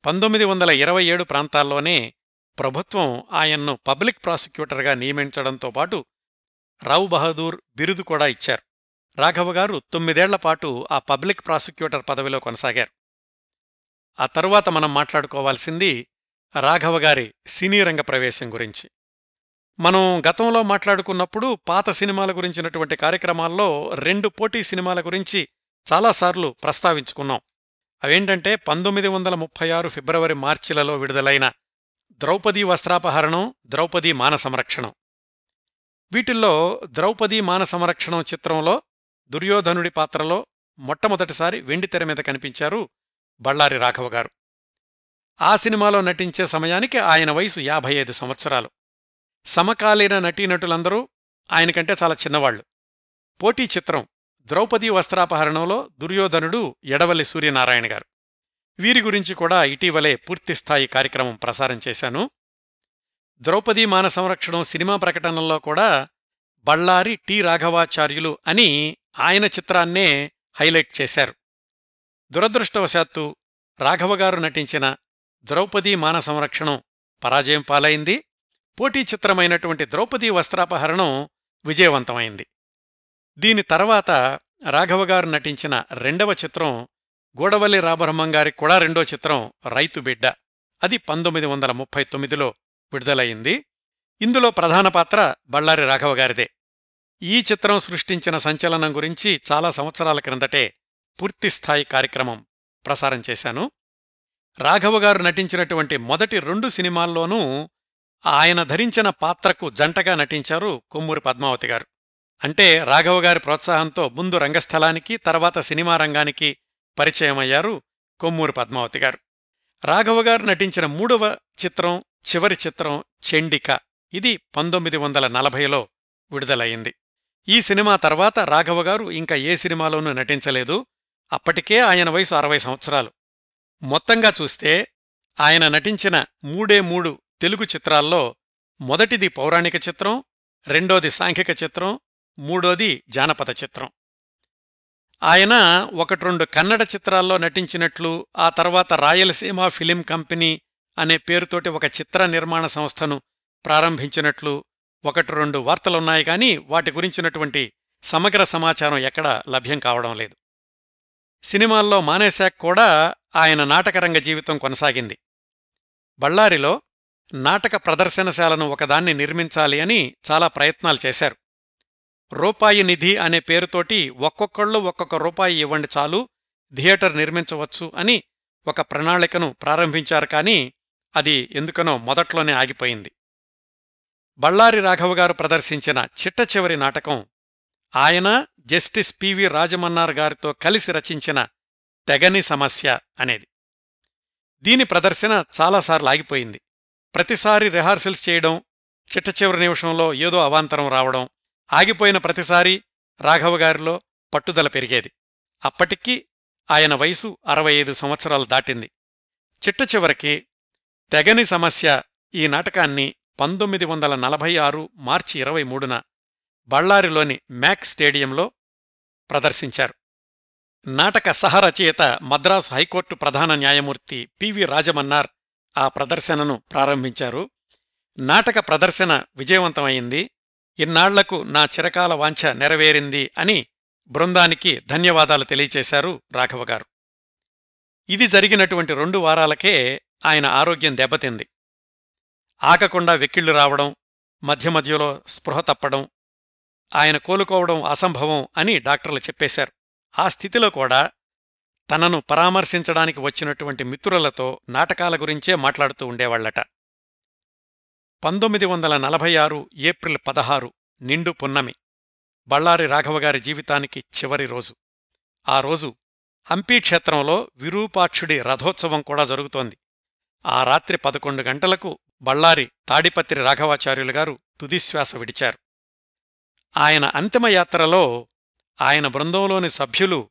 పంతొమ్మిది వందల ఇరవై ఏడు ప్రాంతాల్లోనే ప్రభుత్వం ఆయన్ను పబ్లిక్ ప్రాసిక్యూటర్గా నియమించడంతో పాటు రావు బహదూర్ బిరుదు కూడా ఇచ్చారు. రాఘవగారు తొమ్మిదేళ్ళపాటు ఆ పబ్లిక్ ప్రాసిక్యూటర్ పదవిలో కొనసాగారు. ఆ తరువాత మనం మాట్లాడుకోవాల్సింది రాఘవగారి సినీ రంగ ప్రవేశం గురించి. మనం గతంలో మాట్లాడుకున్నప్పుడు పాత సినిమాల గురించినటువంటి కార్యక్రమాల్లో రెండు పోటీ సినిమాల గురించి చాలాసార్లు ప్రస్తావించుకున్నాం. అవేంటంటే పంతొమ్మిది వందల ముప్పై ఆరు ఫిబ్రవరి మార్చిలలో విడుదలైన ద్రౌపదీ వస్త్రాపహరణం ద్రౌపదీ మాన సంరక్షణం. వీటిల్లో ద్రౌపదీ మాన సంరక్షణం చిత్రంలో దుర్యోధనుడి పాత్రలో మొట్టమొదటిసారి వెండితెర మీద కనిపించారు బళ్ళారి రాఘవ గారు. ఆ సినిమాలో నటించే సమయానికి ఆయన వయసు యాభై ఐదు సంవత్సరాలు. సమకాలీన నటీనటులందరూ ఆయనకంటే చాలా చిన్నవాళ్ళు పోటీ చిత్రం ద్రౌపదీ వస్త్రాపహరణంలో దుర్యోధనుడు ఎడవల్లి సూర్యనారాయణ గారు. వీరి గురించి కూడా ఇటీవలే పూర్తిస్థాయి కార్యక్రమం ప్రసారం చేశాను. ద్రౌపదీ మాన సంరక్షణం సినిమా ప్రకటనల్లో కూడా బళ్ళారి టి రాఘవాచార్యులు అని ఆయన చిత్రాన్నే హైలైట్ చేశారు. దురదృష్టవశాత్తు రాఘవగారు నటించిన ద్రౌపదీ మాన సంరక్షణం పరాజయం పాలైంది. పోటీ చిత్రమైనటువంటి ద్రౌపదీ వస్త్రాపహరణం విజయవంతమైంది. దీని తర్వాత రాఘవగారు నటించిన రెండవ చిత్రం గూడవల్లి రాబ్రహ్మంగారి కూడా రెండో చిత్రం రైతు బిడ్డ. అది పంతొమ్మిది వందల ముప్పై తొమ్మిదిలో విడుదలయింది ఇందులో ప్రధాన పాత్ర బళ్ళారి రాఘవగారిదే. ఈ చిత్రం సృష్టించిన సంచలనం గురించి చాలా సంవత్సరాల క్రిందటే పూర్తిస్థాయి కార్యక్రమం ప్రసారం చేశాను. రాఘవ గారు నటించినటువంటి మొదటి రెండు సినిమాల్లోనూ ఆయన ధరించిన పాత్రకు జంటగా నటించారు కొమ్మూరి పద్మావతి గారు. అంటే రాఘవ గారి ప్రోత్సాహంతో ముందు రంగస్థలానికి తర్వాత సినిమా రంగానికి పరిచయమయ్యారు కొమ్మూరి పద్మావతి గారు. రాఘవ గారు నటించిన మూడవ చిత్రం చివరి చిత్రం చెండిక ఇది పంతొమ్మిది వందల నలభైలో విడుదలయ్యింది. ఈ సినిమా తర్వాత రాఘవ గారు ఇంకా ఏ సినిమాలోనూ నటించలేదు. అప్పటికే ఆయన వయసు అరవై సంవత్సరాలు. మొత్తంగా చూస్తే ఆయన నటించిన మూడే మూడు తెలుగు చిత్రాల్లో మొదటిది పౌరాణిక చిత్రం రెండోది సాంఘిక చిత్రం మూడోది జానపద చిత్రం. ఆయన ఒకటి రెండు కన్నడ చిత్రాల్లో నటించినట్లు ఆ తర్వాత రాయలసీమ ఫిలిం కంపెనీ అనే పేరుతోటి ఒక చిత్ర నిర్మాణ సంస్థను ప్రారంభించినట్లు ఒకటి రెండు వార్తలున్నాయి కానీ వాటి గురించినటువంటి సమగ్ర సమాచారం ఎక్కడా లభ్యం కావడం లేదు. సినిమాల్లో మానేశాక్ కూడా ఆయన నాటకరంగ జీవితం కొనసాగింది. బళ్ళారిలో నాటక ప్రదర్శనశాలను ఒకదాన్ని నిర్మించాలి అని చాలా ప్రయత్నాలు చేశారు. రూపాయి నిధి అనే పేరుతోటి ఒక్కొక్కళ్ళు ఒక్కొక్క రూపాయి ఇవ్వండి చాలు థియేటర్ నిర్మించవచ్చు అని ఒక ప్రణాళికను ప్రారంభించారు కానీ అది ఎందుకనో మొదట్లోనే ఆగిపోయింది. బళ్ళారి రాఘవ గారు ప్రదర్శించిన చిట్ట చివరి నాటకం ఆయన జస్టిస్ పివి రాజమన్నార్ గారితో కలిసి రచించిన తెగని సమస్య అనేది. దీని ప్రదర్శన చాలాసార్లు ఆగిపోయింది. ప్రతిసారి రిహార్సల్స్ చేయడం చిట్ట చివరి నిమిషంలో ఏదో అవాంతరం రావడం ఆగిపోయిన ప్రతిసారి రాఘవ గారిలో పట్టుదల పెరిగేది. అప్పటికీ ఆయన వయసు అరవై ఐదు సంవత్సరాలు దాటింది. చిట్ట చివరికి తెగని సమస్య ఈ నాటకాన్ని పంతొమ్మిది వందల నలభై ఆరు మార్చి ఇరవై మూడున బళ్ళారిలోని మ్యాక్ స్టేడియంలో ప్రదర్శించారు. నాటక సహరచయిత మద్రాసు హైకోర్టు ప్రధాన న్యాయమూర్తి పివి రాజమన్నార్ ఆ ప్రదర్శనను ప్రారంభించారు. నాటక ప్రదర్శన విజయవంతమైంది. ఇన్నాళ్ళకు నా చిరకాల వాంఛ నెరవేరింది అని బృందానికి ధన్యవాదాలు తెలియచేశారు రాఘవగారు ఇది జరిగినటువంటి రెండు వారాలకే ఆయన ఆరోగ్యం దెబ్బతింది. ఆగకుండా వెక్కిళ్ళు రావడం మధ్య మధ్యలో స్పృహ తప్పడం ఆయన కోలుకోవడం అసంభవం అని డాక్టర్లు చెప్పేశారు. ఆ స్థితిలో కూడా తనను పరామర్శించడానికి వచ్చినటువంటి మిత్రులతో నాటకాల గురించే మాట్లాడుతూ ఉండేవాళ్ళట పంతొమ్మిది వందల నలభై ఆరు ఏప్రిల్ పదహారు నిండు పున్నమి బళ్ళారి రాఘవగారి జీవితానికి చివరి రోజు. ఆ రోజు హంపీ క్షేత్రంలో విరూపాక్షుడి రథోత్సవం కూడా జరుగుతోంది. ఆ రాత్రి పదకొండు గంటలకు బళ్ళారి తాడిపత్రి రాఘవాచార్యులు గారు తుదిశ్వాస విడిచారు. ఆయన అంతిమయాత్రలో ఆయన బృందంలోని సభ్యులు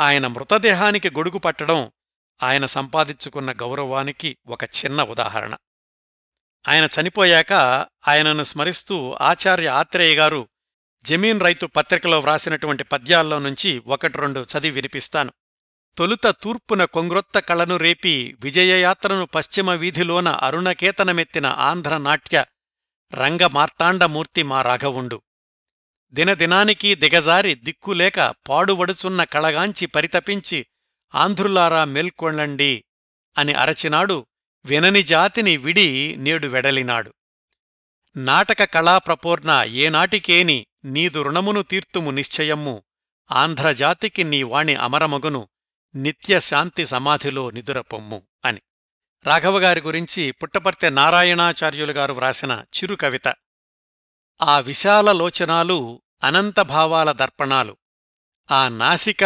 ఆయన మృతదేహానికి గొడుగు పట్టడం ఆయన సంపాదించుకున్న గౌరవానికి ఒక చిన్న ఉదాహరణ. ఆయన చనిపోయాక ఆయనను స్మరిస్తూ ఆచార్య ఆత్రేయ గారు జమీన్ రైతు పత్రికలో వ్రాసినటువంటి పద్యాల్లో నుంచి ఒకటి రెండు చదివి వినిపిస్తాను. తొలుత తూర్పున కొంగ్రొత్త కళను రేపి విజయయాత్రను పశ్చిమ వీధిలోన అరుణకేతనమెత్తిన ఆంధ్రనాట్య రంగమార్తాండమూర్తి మా రాఘవుండు. దినదినానికి దిగజారి దిక్కులేక పాడువడుచున్న కళగాంచి పరితపించి ఆంధ్రులారా మేల్కొండండి అని అరచినాడు వినని జాతిని విడి నేడు వెడలినాడు. నాటక కళాప్రపూర్ణ ఏనాటికేని నీదు రుణమును తీర్తుము నిశ్చయమ్ము ఆంధ్రజాతికి నీ వాణి అమరమగును. నిత్య శాంతి సమాధిలో నిదురపొమ్ము అని. రాఘవగారి గురించి పుట్టపర్తె నారాయణాచార్యులు గారు వ్రాసిన చిరుకవిత ఆ విశాల లోచనాలు అనంతభావాల దర్పణాలు. ఆ నాసిక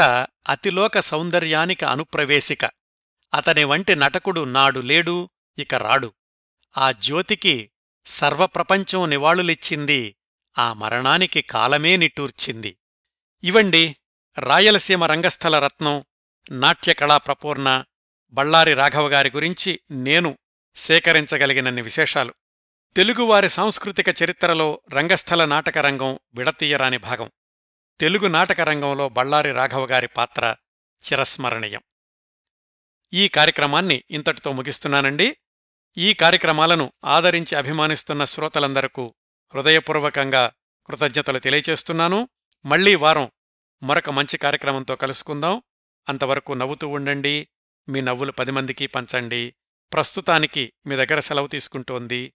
అతిలోక సౌందర్యానికి అనుప్రవేశిక. అతని వంటి నటకుడు నాడు లేడు ఇక రాడు. ఆ జ్యోతికి సర్వప్రపంచం నివాళులిచ్చింది ఆ మరణానికి కాలమే నిట్టూర్చింది. ఇవండి రాయలసీమ రంగస్థల రత్నం నాట్యకళా ప్రపూర్ణ బళ్ళారి రాఘవగారి గురించి నేను సేకరించగలిగినన్ని విశేషాలు. తెలుగువారి సాంస్కృతిక చరిత్రలో రంగస్థల నాటకరంగం విడతీయరాని భాగం. తెలుగు నాటకరంగంలో బళ్ళారి రాఘవగారి పాత్ర చిరస్మరణీయం. ఈ కార్యక్రమాన్ని ఇంతటితో ముగిస్తున్నానండి. ఈ కార్యక్రమాలను ఆదరించి అభిమానిస్తున్న శ్రోతలందరకు హృదయపూర్వకంగా కృతజ్ఞతలు తెలియచేస్తున్నాను. మళ్ళీ వారం మరొక మంచి కార్యక్రమంతో కలుసుకుందాం. అంతవరకు నవ్వుతూ ఉండండి. మీ నవ్వులు పది మందికి పంచండి. ప్రస్తుతానికి మీ దగ్గర సెలవు తీసుకుంటోంది